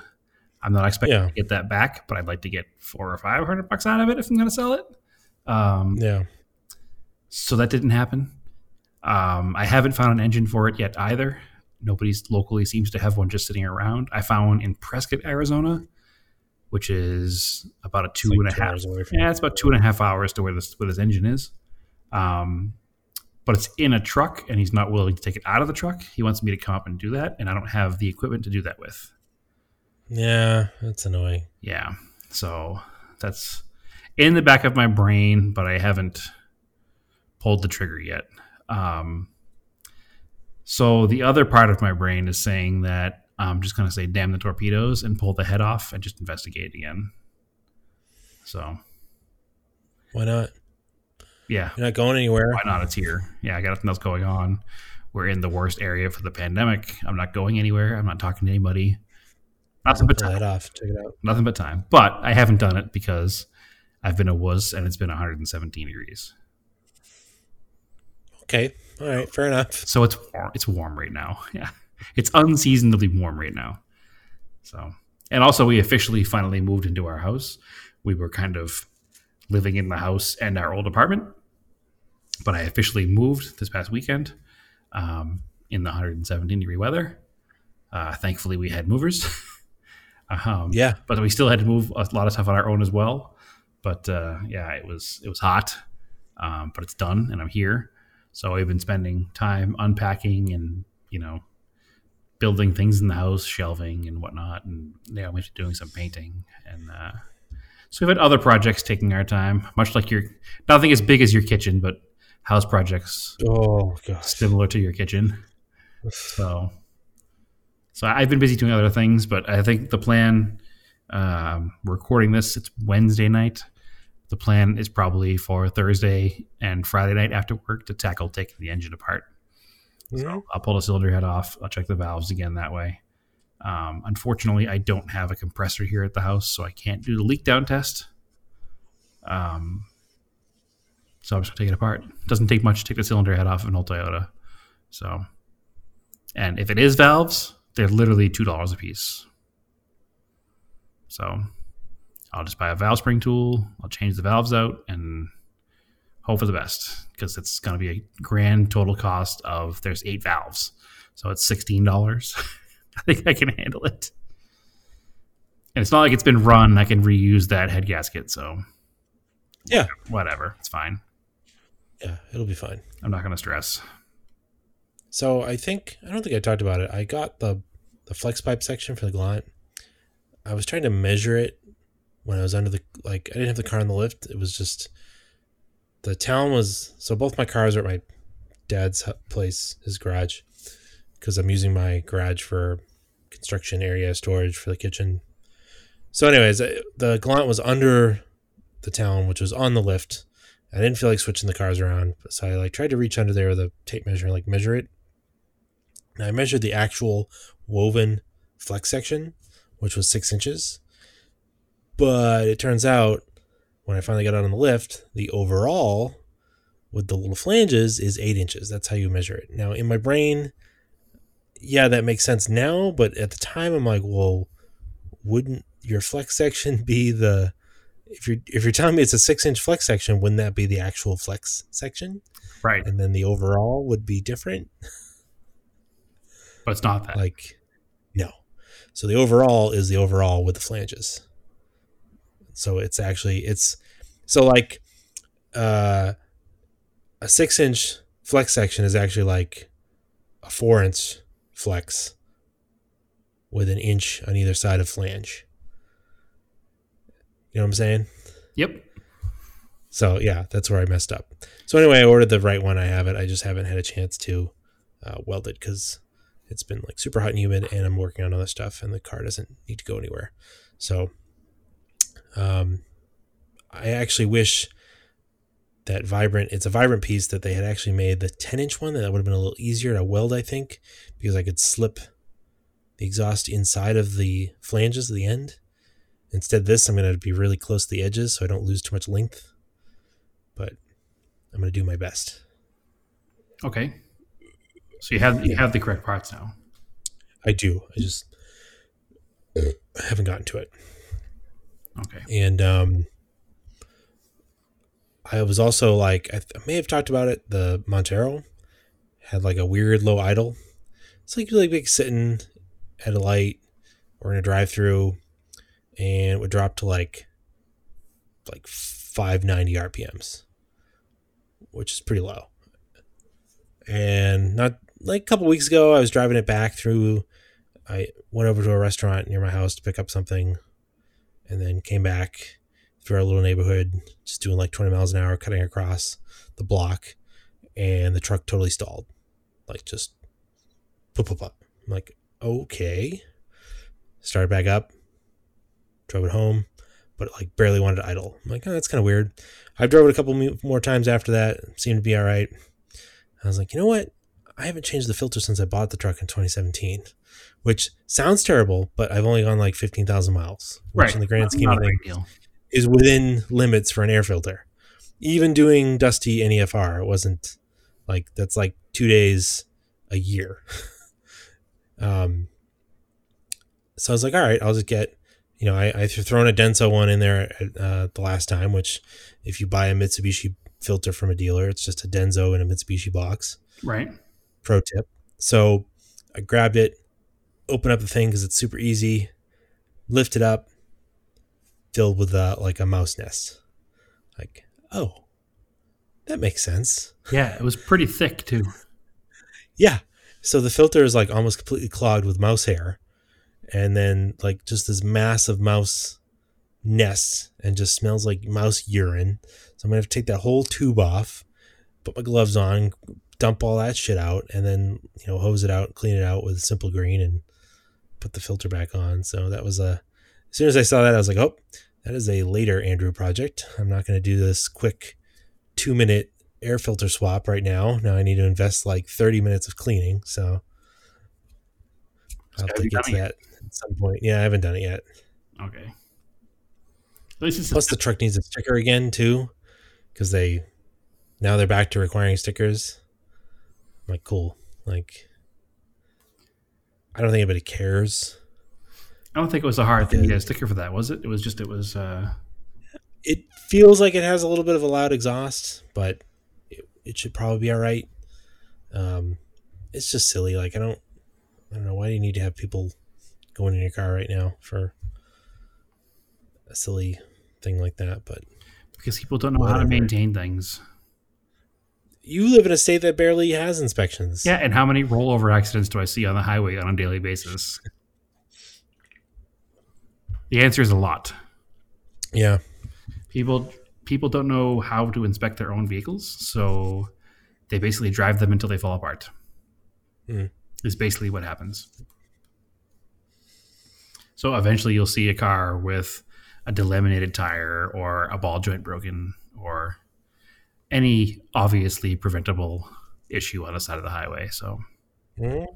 I'm not expecting Yeah. to get that back, but I'd like to get four or five hundred bucks out of it if I'm going to sell it. Um, Yeah. so that didn't happen. Um, I haven't found an engine for it yet either. Nobody's locally seems to have one just sitting around. I found one in Prescott, Arizona, which is about a two like and a half. hours away Yeah, it's about two and a half hours to where this where this engine is. Um, but it's in a truck, and he's not willing to take it out of the truck. He wants me to come up and do that, and I don't have the equipment to do that with. Yeah. That's annoying. Yeah, so that's in the back of my brain, but I haven't pulled the trigger yet. Um, so the other part of my brain is saying that I'm just going to say "damn the torpedoes" and pull the head off and just investigate again. So Why not? yeah, You're not going anywhere. why not? It's here. Yeah, I got nothing else going on. We're in the worst area for the pandemic. I'm not going anywhere. I'm not talking to anybody. Nothing but time. off. Check it out. Nothing but time. But I haven't done it because I've been a wuss and it's been 117 degrees. Okay. All right. Fair enough. So it's warm. It's warm right now. Yeah, it's unseasonably warm right now. So, and also we officially finally moved into our house. We were kind of living in the house and our old apartment, but I officially moved this past weekend um, in the 117 degree weather. Uh, thankfully, we had movers. um, Yeah. but we still had to move a lot of stuff on our own as well. But uh, yeah, it was it was hot, um, but it's done, and I'm here. So I've been spending time unpacking and you know building things in the house, shelving and whatnot, and yeah, we're doing some painting, and uh, so we've had other projects taking our time, much like your nothing as big as your kitchen, but house projects Oh gosh. similar to your kitchen. So, so I've been busy doing other things, but I think the plan. Um, recording this. It's Wednesday night. The plan is probably for Thursday and Friday night after work to tackle taking the engine apart. Mhm. I'll pull the cylinder head off. I'll check the valves again that way. Um, unfortunately, I don't have a compressor here at the house, so I can't do the leak down test. Um, so I'm just gonna take it apart. It doesn't take much to take the cylinder head off of an old Toyota. So, and if it is valves, they're literally two dollars a piece. So, I'll just buy a valve spring tool. I'll change the valves out and hope for the best because it's going to be a grand total cost of there's eight valves, so it's sixteen dollars. I think I can handle it. And it's not like it's been run. I can reuse that head gasket, so Yeah. whatever. It's fine. Yeah. It'll be fine. I'm not going to stress. So I think I don't think I talked about it. I got the the flex pipe section for the Galant. I was trying to measure it when I was under the like I didn't have the car on the lift. It was just the town was so both my cars are at my dad's place, his garage, because I'm using my garage for construction area storage for the kitchen. So, anyways, the Galant was under the town, which was on the lift. I didn't feel like switching the cars around, so I like tried to reach under there with a tape measure, and, like measure it. And I measured the actual woven flex section, which was six inches. But it turns out when I finally got out on the lift, the overall with the little flanges is eight inches. That's how you measure it. Now, in my brain, yeah, that makes sense now, but at the time, I'm like, well, wouldn't your flex section be the if you're if you're telling me it's a six inch flex section, wouldn't that be the actual flex section? Right. And then the overall would be different. But it's not that. Like, no. So the overall is the overall with the flanges. So it's actually it's so like uh a six inch flex section is actually like a four inch flex with an inch on either side of flange. You know what I'm saying? Yep. So yeah, that's where I messed up. So anyway, I ordered the right one. I have it. I just haven't had a chance to uh, weld it because it's been like super hot and humid, and I'm working on other stuff, and the car doesn't need to go anywhere. So, um, I actually wish that vibrant. It's a vibrant piece that they had actually made the 10 inch one. That would have been a little easier to weld, I think, because I could slip the exhaust inside of the flanges at the end. Instead, this I'm going to be really close to the edges so I don't lose too much length. But I'm going to do my best. Okay. So you have you have the correct parts now. I do. I just haven't gotten to it. Okay. And um, I was also like, I, th- I may have talked about it. The Montero had like a weird low idle. It's like you're like, like sitting at a light or in a drive-through, and it would drop to like like 590 RPMs, which is pretty low. And not like a couple weeks ago, I was driving it back through. I went over to a restaurant near my house to pick up something, and then came back through our little neighborhood, just doing like 20 miles an hour, cutting across the block, and the truck totally stalled. Like just pop, pop, pop. I'm like, okay. Started back up, drove it home, but like barely wanted to idle. I'm like, oh, that's kind of weird. I drove it a couple more times after that, seemed to be all right. I was like, you know what? I haven't changed the filter since I bought the truck in 2017, which sounds terrible, but I've only gone like 15,000 miles, which Right. in the grand scheme of things is within limits for an air filter. Even doing dusty NEFR, it wasn't like that's like two days a year. um, so I was like, all right, I'll just get, you know, I I thrown a Denso one in there uh, the last time, which if you buy a Mitsubishi filter from a dealer, it's just a Denso in a Mitsubishi box. Right. Pro tip. So I grabbed it, open up the thing because it's super easy, lift it up, filled with uh, like a mouse nest. Like, oh, that makes sense. Yeah, it was pretty thick too. Yeah. So the filter is like almost completely clogged with mouse hair. And then like just this massive mouse nest and just smells like mouse urine. So I'm gonna have to take that whole tube off, put my gloves on, dump all that shit out, and then, you know, hose it out, clean it out with simple green and put the filter back on. So that was a as soon as I saw that, I was like, oh, that is a later Andrew project. I'm not gonna do this quick two minute air filter swap right now. Now I need to invest like 30 minutes of cleaning. So I'll have to get to that at some point. Yeah, I haven't done it yet. Okay. At least it's Plus, the truck needs a sticker again too, because they now they're back to requiring stickers. I'm like, cool. Like, I don't think anybody cares. I don't think it was a hard thing to get a sticker for that, was it? It was just it was uh It feels like it has a little bit of a loud exhaust, but it, it should probably be all right. Um, it's just silly. Like, I don't, I don't know why do you need to have people going in your car right now for a silly thing like that? But because people don't know how to maintain things. You live in a state that barely has inspections. Yeah, and how many rollover accidents do I see on the highway on a daily basis? The answer is a lot. Yeah. People people don't know how to inspect their own vehicles, so they basically drive them until they fall apart. Hmm. Is basically what happens. So eventually, you'll see a car with a delaminated tire or a ball joint broken or any obviously preventable issue on the side of the highway. So Mhm.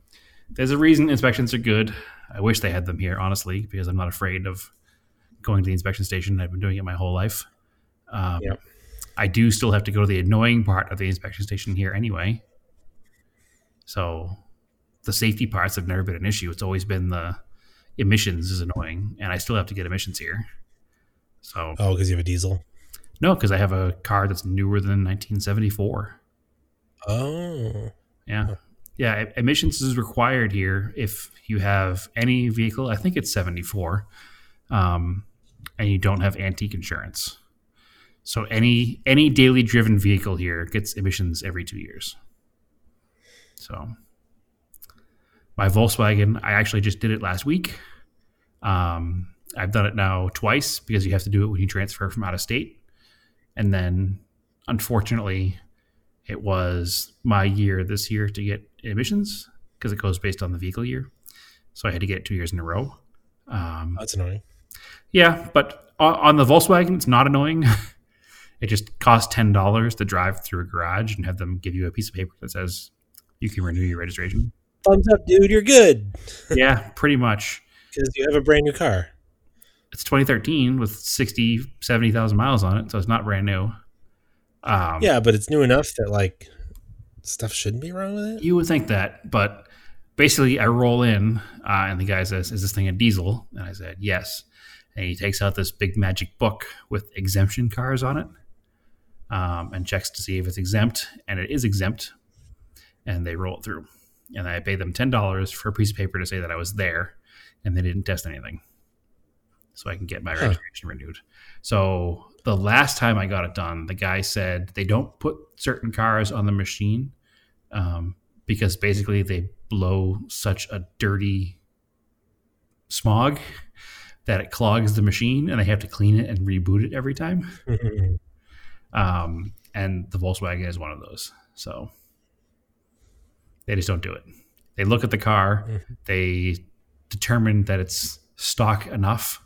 there's a reason inspections are good. I wish they had them here, honestly, because I'm not afraid of going to the inspection station. I've been doing it my whole life. Um, Yep. I do still have to go to the annoying part of the inspection station here anyway. So the safety parts have never been an issue. It's always been the emissions is annoying, and I still have to get emissions here. So Oh, because you have a diesel. No, because I have a car that's newer than 1974. Oh, Yeah. Yeah. Emissions is required here if you have any vehicle. I think it's 74. Um, and you don't have antique insurance. So any any daily driven vehicle here gets emissions every two years. So my Volkswagen, I actually just did it last week. Um, I've done it now twice because you have to do it when you transfer from out of state. And then unfortunately, it was my year this year to get emissions because it goes based on the vehicle year. So I had to get it two years in a row. Um, that's annoying. yeah, but on, on the Volkswagen, it's not annoying. it just costs ten dollars to drive through a garage and have them give you a piece of paper that says you can renew your registration. Thumbs up, dude. You're good yeah, pretty much. because you have a brand new car. It's 2013 with 60, 70,000 miles on it, so it's not brand new. Um, Yeah, but it's new enough that like stuff shouldn't be wrong with it. You would think that, but basically, I roll in, uh, and the guy says, "Is this thing a diesel?" And I said, "Yes." And he takes out this big magic book with exemption cars on it, um, and checks to see if it's exempt, and it is exempt. And they roll it through, and I paid them ten dollars for a piece of paper to say that I was there, and they didn't test anything, so I can get my Huh. registration renewed. So the last time I got it done, the guy said they don't put certain cars on the machine um, because basically they blow such a dirty smog that it clogs the machine and they have to clean it and reboot it every time. Um, and the Volkswagen is one of those. So they just don't do it. They look at the car, Mhm. they determine that it's stock enough.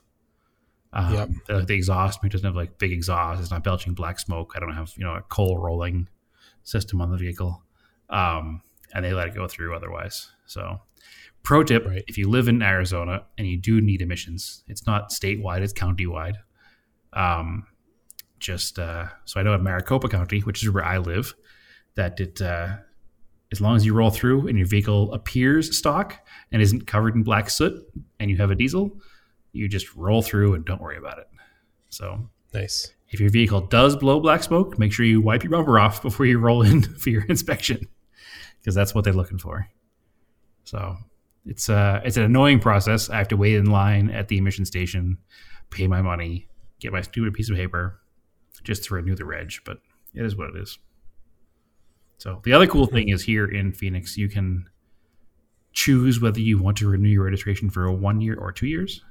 Um, Yep. at the exhaust. Doesn't have like big exhaust. It's not belching black smoke. I don't have you know a coal rolling system on the vehicle, um, and they let it go through otherwise. So, pro tip: Right. if you live in Arizona and you do need emissions, it's not statewide; it's countywide. Um, just uh, so I know in Maricopa County, which is where I live, that it uh, as long as you roll through and your vehicle appears stock and isn't covered in black soot, and you have a diesel, you just roll through and don't worry about it. So Nice. if your vehicle does blow black smoke, make sure you wipe your bumper off before you roll in for your inspection, because that's what they're looking for. So it's uh it's an annoying process. I have to wait in line at the emission station, pay my money, get my stupid piece of paper, just to renew the reg. But it is what it is. So the other cool thing is here in Phoenix, you can choose whether you want to renew your registration for one year or two years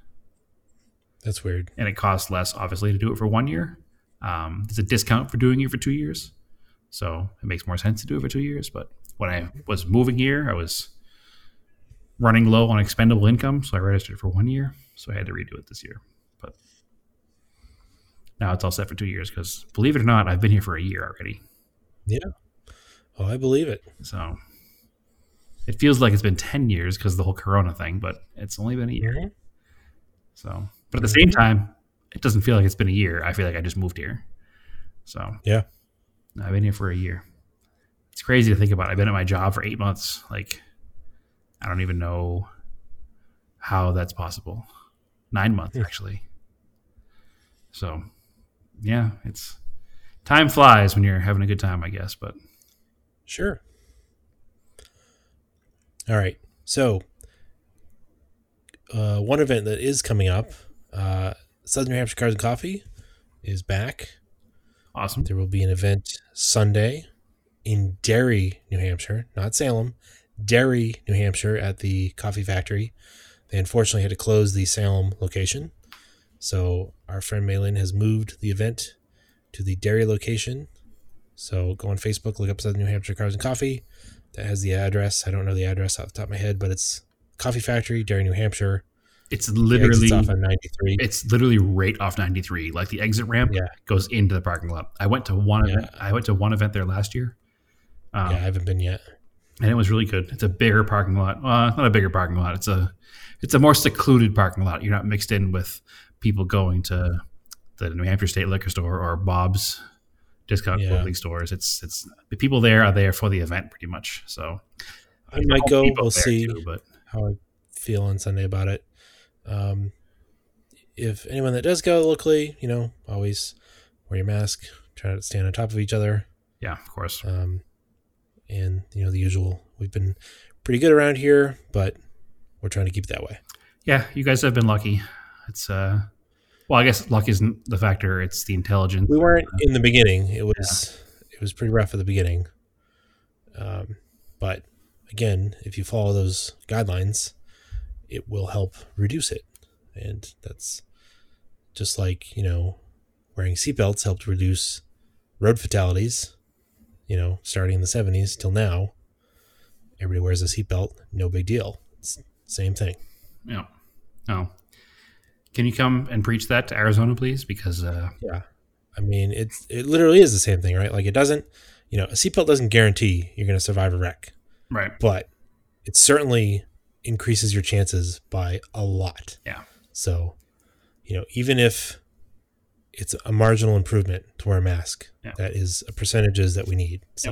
That's weird. and it costs less, obviously, to do it for one year. Um, there's a discount for doing it for two years, so it makes more sense to do it for two years. But when I was moving here, I was running low on expendable income, so I registered for one year, so I had to redo it this year. But now it's all set for two years because, believe it or not, I've been here for a year already. Yeah. Oh, I believe it. So it feels like it's been ten years because of the whole Corona thing, but it's only been a year. Mhm. So, but at the same time, it doesn't feel like it's been a year. I feel like I just moved here. So, Yeah. I've been here for a year. It's crazy to think about. I've been at my job for eight months. Like, I don't even know how that's possible. Nine months, Hmm. actually. So, yeah, it's time flies when you're having a good time, I guess. But Sure. All right. So, uh, one event that is coming up, uh, Southern New Hampshire Cars and Coffee is back. awesome. There will be an event Sunday in Derry, New Hampshire, not Salem, Derry, New Hampshire, at the coffee factory. They unfortunately had to close the Salem location. So our friend Malin has moved the event to the Derry location. So go on Facebook, look up Southern New Hampshire Cars and Coffee. That has the address. I don't know the address off the top of my head, but it's Coffee Factory, Derry, New Hampshire. It's literally exit's off on 93. it's literally right off 93 like the exit ramp Yeah. goes into the parking lot i went to one Yeah. event i went to one event there last year um, yeah, I haven't been yet. and it was really good. It's a bigger parking lot. Uh, not a bigger parking lot. It's a it's a more secluded parking lot. You're not mixed in with people going to the New Hampshire State Liquor Store or Bob's discount Yeah. clothing stores. It's it's the people there are there for the event pretty much. So I might go. We'll see too, but how I feel on Sunday about it. Um, if anyone that does go locally, you know, always wear your mask. Try to stand on top of each other. yeah, of course. Um, and you know the usual. We've been pretty good around here, but we're trying to keep it that way. Yeah, you guys have been lucky. It's uh, well, I guess luck isn't the factor. It's the intelligence. We weren't in the beginning. It was it was pretty rough at the beginning. Um, but again, if you follow those guidelines, it will help reduce it, and that's just like you know, wearing seatbelts helped reduce road fatalities. You know, starting in the seventies till now, everybody wears a seatbelt. No big deal. It's same thing. Yeah. Oh. Can you come and preach that to Arizona, please? Because uh, Yeah. I mean, it's it literally is the same thing, right? Like it doesn't, you know, a seatbelt doesn't guarantee you're going to survive a wreck, right. but it certainly increases your chances by a lot. Yeah. So, you know, even if it's a marginal improvement to wear a mask, Yeah. that is a percentages that we need. So.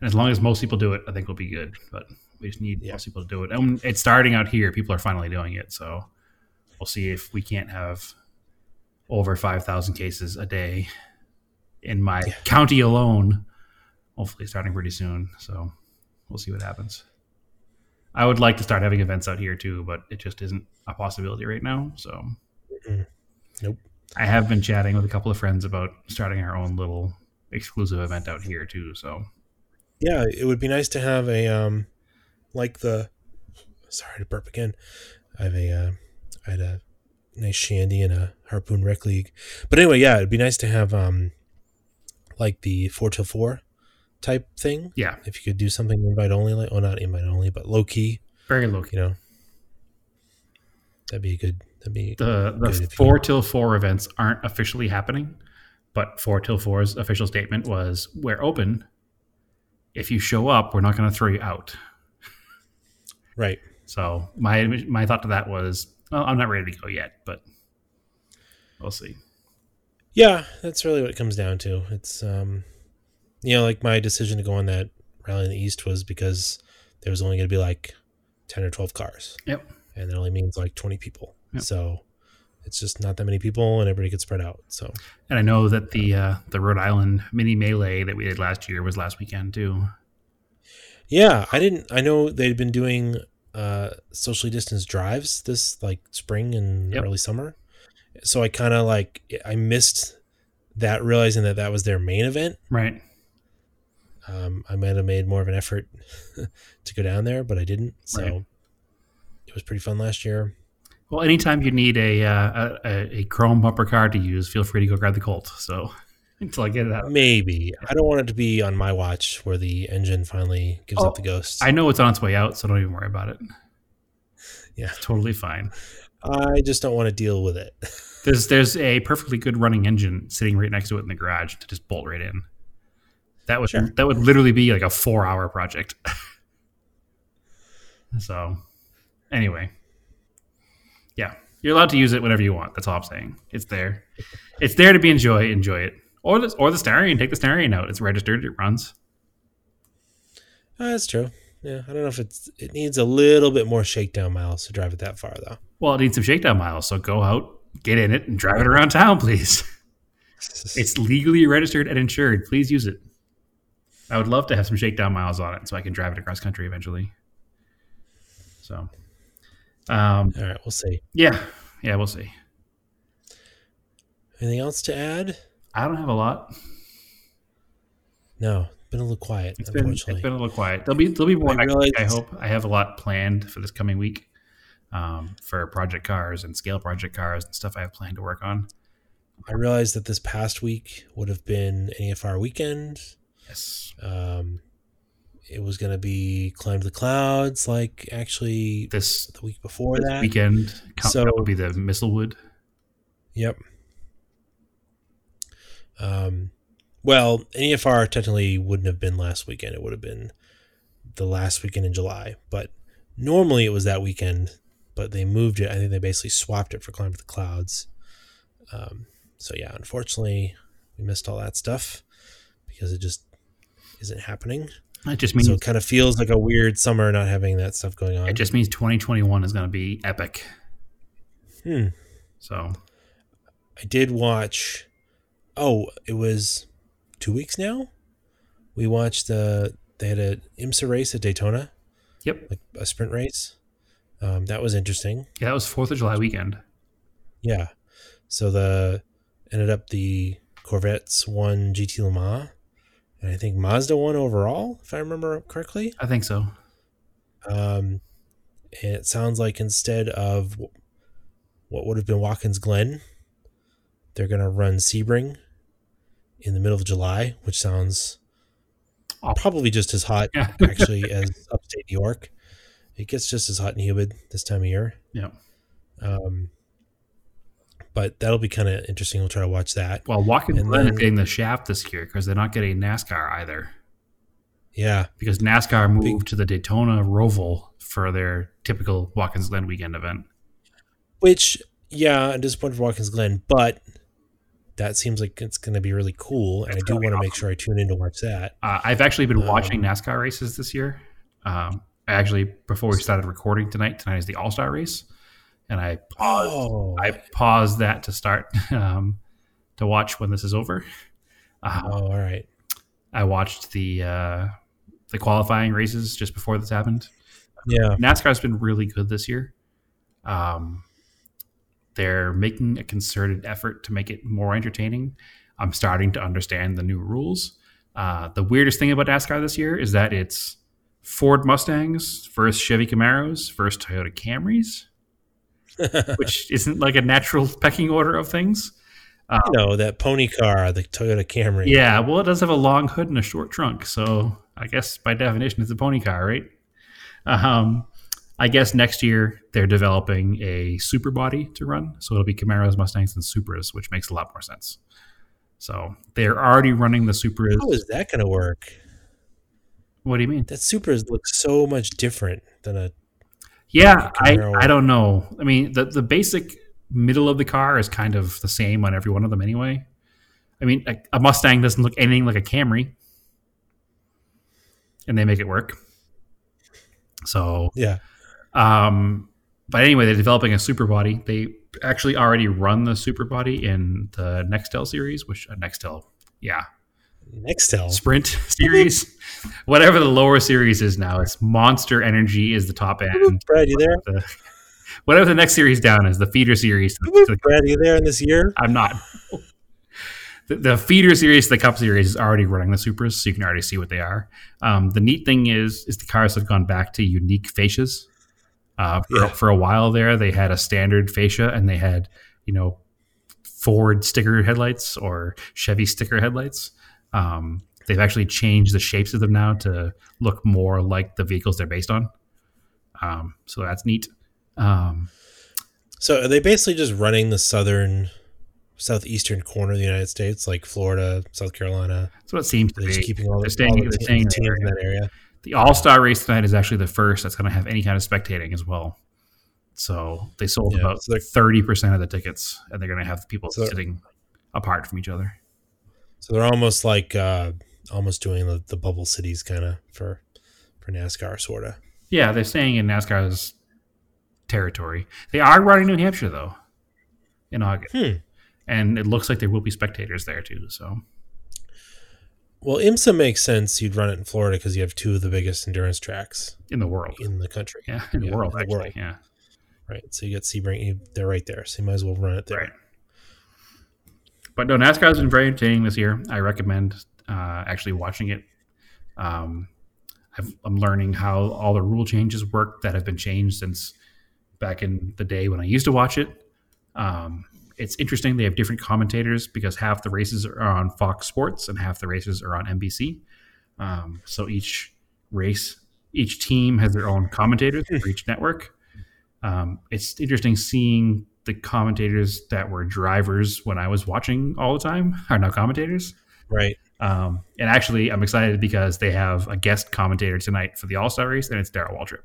And as long as most people do it, I think we'll be good. But we just need Yeah. most people to do it. And it's starting out here. People are finally doing it. So we'll see if we can't have over 5,000 cases a day in my Yeah. county alone. Hopefully, starting pretty soon. So we'll see what happens. I would like to start having events out here too, but it just isn't a possibility right now. So Mm-mm. Nope. I have been chatting with a couple of friends about starting our own little exclusive event out here too. So yeah, it would be nice to have a, um, like the, sorry to burp again. I have a, uh, I had a nice shandy and a harpoon rec league. But anyway, yeah, it'd be nice to have, um, like the four till four type thing. yeah, If you could do something invite only, like, well, not invite only, but low key, very low key. you know, that'd be a good, that'd be, the Good the four till four events aren't officially happening, but four till four's official statement was we're open. If you show up, we're not going to throw you out. right. So my my thought to that was, well, I'm not ready to go yet, but we'll see. Yeah, that's really what it comes down to. It's um you know, like my decision to go on that rally in the east was because there was only gonna be like ten or twelve cars. Yep. And that only means like twenty people. Yep. So it's just not that many people and everybody gets spread out. So And I know that the uh, the Rhode Island mini melee that we did last year was last weekend too. yeah, I didn't I know they'd been doing uh socially distanced drives this like spring and Yep. early summer. So I kind of like I missed that realizing that that was their main event. Right. Um, I might have made more of an effort to go down there, but I didn't. So Right. it was pretty fun last year. Well, anytime you need a, uh, a a chrome bumper car to use, feel free to go grab the Colt. So until I get it out, Maybe I don't want it to be on my watch where the engine finally gives Oh, up the ghost. I know it's on its way out, so don't even worry about it. Yeah. It's totally fine. I just don't want to deal with it. There's there's a perfectly good running engine sitting right next to it in the garage to just bolt right in. That would Sure. that would literally be like a four hour project. so, anyway, yeah, you're allowed to use it whenever you want. That's all I'm saying. It's there. It's there to be enjoy. Enjoy it, or the or the Starion. Take the Starion out. It's registered. It runs. Uh, that's true. Yeah, I don't know if it's it needs a little bit more shakedown miles to drive it that far though. Well, it needs some shakedown miles. So go out, get in it, and drive it around town, please. It's legally registered and insured. Please use it. I would love to have some shakedown miles on it so I can drive it across country eventually. So, um, all right. We'll see. yeah, yeah, we'll see. Anything else to add? I don't have a lot. No, been a little quiet. It's been, it's unfortunately, been a little quiet. There'll be there'll be more I next week. I hope. I have a lot planned for this coming week um, for project cars and scale project cars and stuff I have planned to work on. I realized that this past week would have been NEFR weekend. Yes, Um, it was going to be climb to the clouds, like actually this, the week before this that. weekend So- up would be the Misselwood. Yep. Um, well, NEFR technically wouldn't have been last weekend. It would have been the last weekend in July, but normally it was that weekend, but they moved it. I think they basically swapped it for Climb to the Clouds. Um, so yeah, unfortunately, we missed all that stuff because it just isn't happening. It just means So it kind of feels like a weird summer not having that stuff going on. it just means 2021 is going to be epic. Hmm. So I did watch. Oh, it was two weeks now. We watched the. They had an IMSA race at Daytona, yep, like a sprint race. Um, that was interesting. yeah, that was Fourth of July weekend. Yeah. So the ended up the Corvettes won GT Le Mans, and I think Mazda won overall, if I remember correctly. I think so. Um, it sounds like instead of what would have been Watkins Glen, they're going to run Sebring in the middle of July, which sounds Awful. probably just as hot Yeah. actually as upstate New York. It gets just as hot and humid this time of year. Yeah. Um, but that'll be kind of interesting. We'll try to watch that. Well, Watkins And Glen then- is getting the shaft this year because they're not getting NASCAR either. Yeah. Because NASCAR moved to the Daytona Roval for their typical Watkins Glen weekend event. Which, yeah, I'm disappointed for Watkins Glen, but that seems like it's going to be really cool. And I do be want to make sure I tune in to watch that. Uh, I've actually been Um, watching NASCAR races this year. Um, I actually, before we started recording tonight, tonight is the All Star race, and I paused. Oh, I paused that to start um, to watch when this is over. Uh, oh, all right. I watched the uh, the qualifying races just before this happened. Yeah. NASCAR's been really good this year. Um, they're making a concerted effort to make it more entertaining. I'm starting to understand the new rules. Uh, the weirdest thing about NASCAR this year is that it's Ford Mustangs versus Chevy Camaros versus Toyota Camrys, which isn't like a natural pecking order of things. you know, that pony car, the Toyota Camry. Yeah, well, it does have a long hood and a short trunk, so I guess by definition it's a pony car, right? Um, I guess next year they're developing a super body to run, so it'll be Camaros, Mustangs, and Supras, which makes a lot more sense. So they're already running the Supras. How is that going to work? What do you mean? That Supras looks so much different than a. Yeah, I, I don't know. I mean, the the basic middle of the car is kind of the same on every one of them anyway. I mean, a, a Mustang doesn't look anything like a Camry, and they make it work. So, Yeah. um, but anyway, they're developing a super body. They actually already run the super body in the Nextel series, which uh, Nextel, yeah, Nextel. Sprint series, whatever the lower series is now. It's Monster Energy is the top end Brad, you there? the whatever the next series down is, the feeder series. to the- Brad, you there in this year? I'm not. The, the feeder series, the Cup series, is already running the Supras, so you can already see what they are. Um, the neat thing is, is the cars have gone back to unique fascias. Uh, for, Yeah. for a while there, they had a standard fascia, and they had, you know, Ford sticker headlights or Chevy sticker headlights. Um, they've actually changed the shapes of them now to look more like the vehicles they're based on. Um, so that's neat. Um, So are they basically just running the southern, southeastern corner of the United States, like Florida, South Carolina? that's what it seems to They're be. just keeping all the, They're staying- all the staying in teams that in that area. The All Star race tonight is actually the first that's going to have any kind of spectating as well. So they sold Yeah, about so thirty percent of the tickets, and they're going to have people So- sitting apart from each other. So they're almost like uh, almost doing the, the bubble cities kind of for for NASCAR, sort of. Yeah, they're staying in NASCAR's territory. They are running New Hampshire though in August, Hmm. and it looks like there will be spectators there too. So Well, IMSA makes sense. You'd run it in Florida because you have two of the biggest endurance tracks in the world, in the country. yeah, in the world in the actually, world. yeah, Right. So you get Sebring. You, they're right there. So you might as well run it there. right. But no, NASCAR has been very entertaining this year. I recommend uh, actually watching it. Um, I've, I'm learning how all the rule changes work that have been changed since back in the day when I used to watch it. Um, it's interesting. They have different commentators because half the races are on Fox Sports and half the races are on NBC. Um, so each race, each team has their own commentators for each network. Um, it's interesting seeing the commentators that were drivers when I was watching all the time are now commentators. Right. Um, and actually, I'm excited because they have a guest commentator tonight for the All Star race, and it's Darrell Waltrip.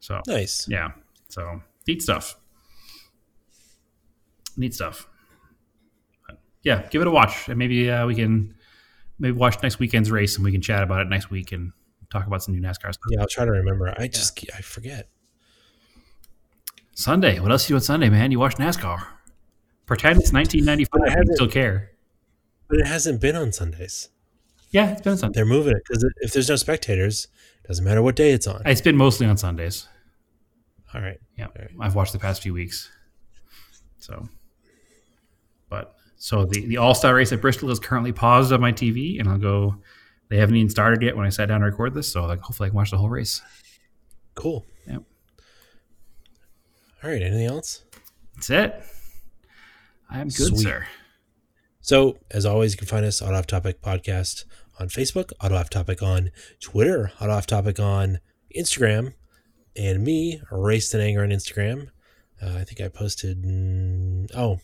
So Nice. yeah, so neat stuff. Neat stuff. But, yeah, give it a watch, and maybe uh, we can maybe watch next weekend's race, and we can chat about it next week and talk about some new NASCAR stuff. Yeah, I'll try to remember. I just I forget. Sunday. What else you do on Sunday, man? You watch NASCAR. Pretend it's 1995 But it and you still care. But it hasn't been on Sundays. Yeah, it's been on Sunday. They're moving it because if there's no spectators, it doesn't matter what day it's on. It's been mostly on Sundays. All right. Yeah, right. I've watched the past few weeks. So, but so the the All Star race at Bristol is currently paused on my TV, and I'll go. They haven't even started yet when I sat down to record this, so like hopefully I can watch the whole race. Cool. All right. Anything else? That's it. I am good, Sweet. sir. So, as always, you can find us Auto Off Topic Podcast on Facebook, Auto Off Topic on Twitter, Auto Off Topic on Instagram, and me, Raced and Anger on Instagram. Uh, I think I posted. mm, oh,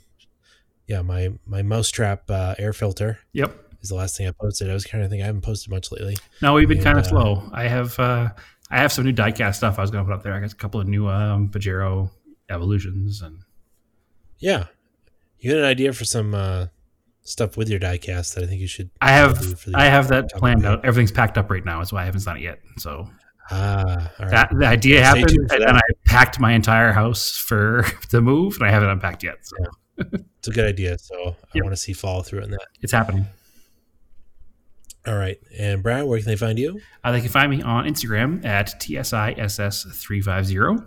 yeah, my my mousetrap uh, air filter Yep. is the last thing I posted. I was kind of thinking I haven't posted much lately. No, we've been And, kind of uh, slow. I have uh, I have some new diecast stuff I was going to put up there. I got a couple of new um, Pajero evolutions and Yeah, you got an idea for some uh, stuff with your diecast that I think you should. I have for the- I have that planned out. Everything's packed up right now. That's why I haven't done it yet. So Ah, all right. that the idea Stay happened, and then I packed my entire house for the move, and I haven't unpacked yet. So it's a good idea. So I Yep. want to see follow through on that. it's happening. All right, and Brad, where can they find you? Uh, they can find me on Instagram at TSISS350.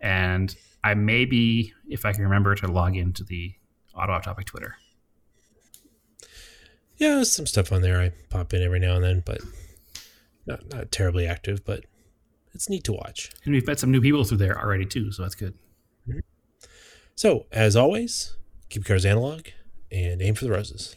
And I may be, if I can remember, to log into the Auto Off Topic Twitter. Yeah, there's some stuff on there. I pop in every now and then, but not not terribly active. But it's neat to watch. And we've met some new people through there already, too. So that's good. Mm-hmm. So as always, keep your cars analog and aim for the roses.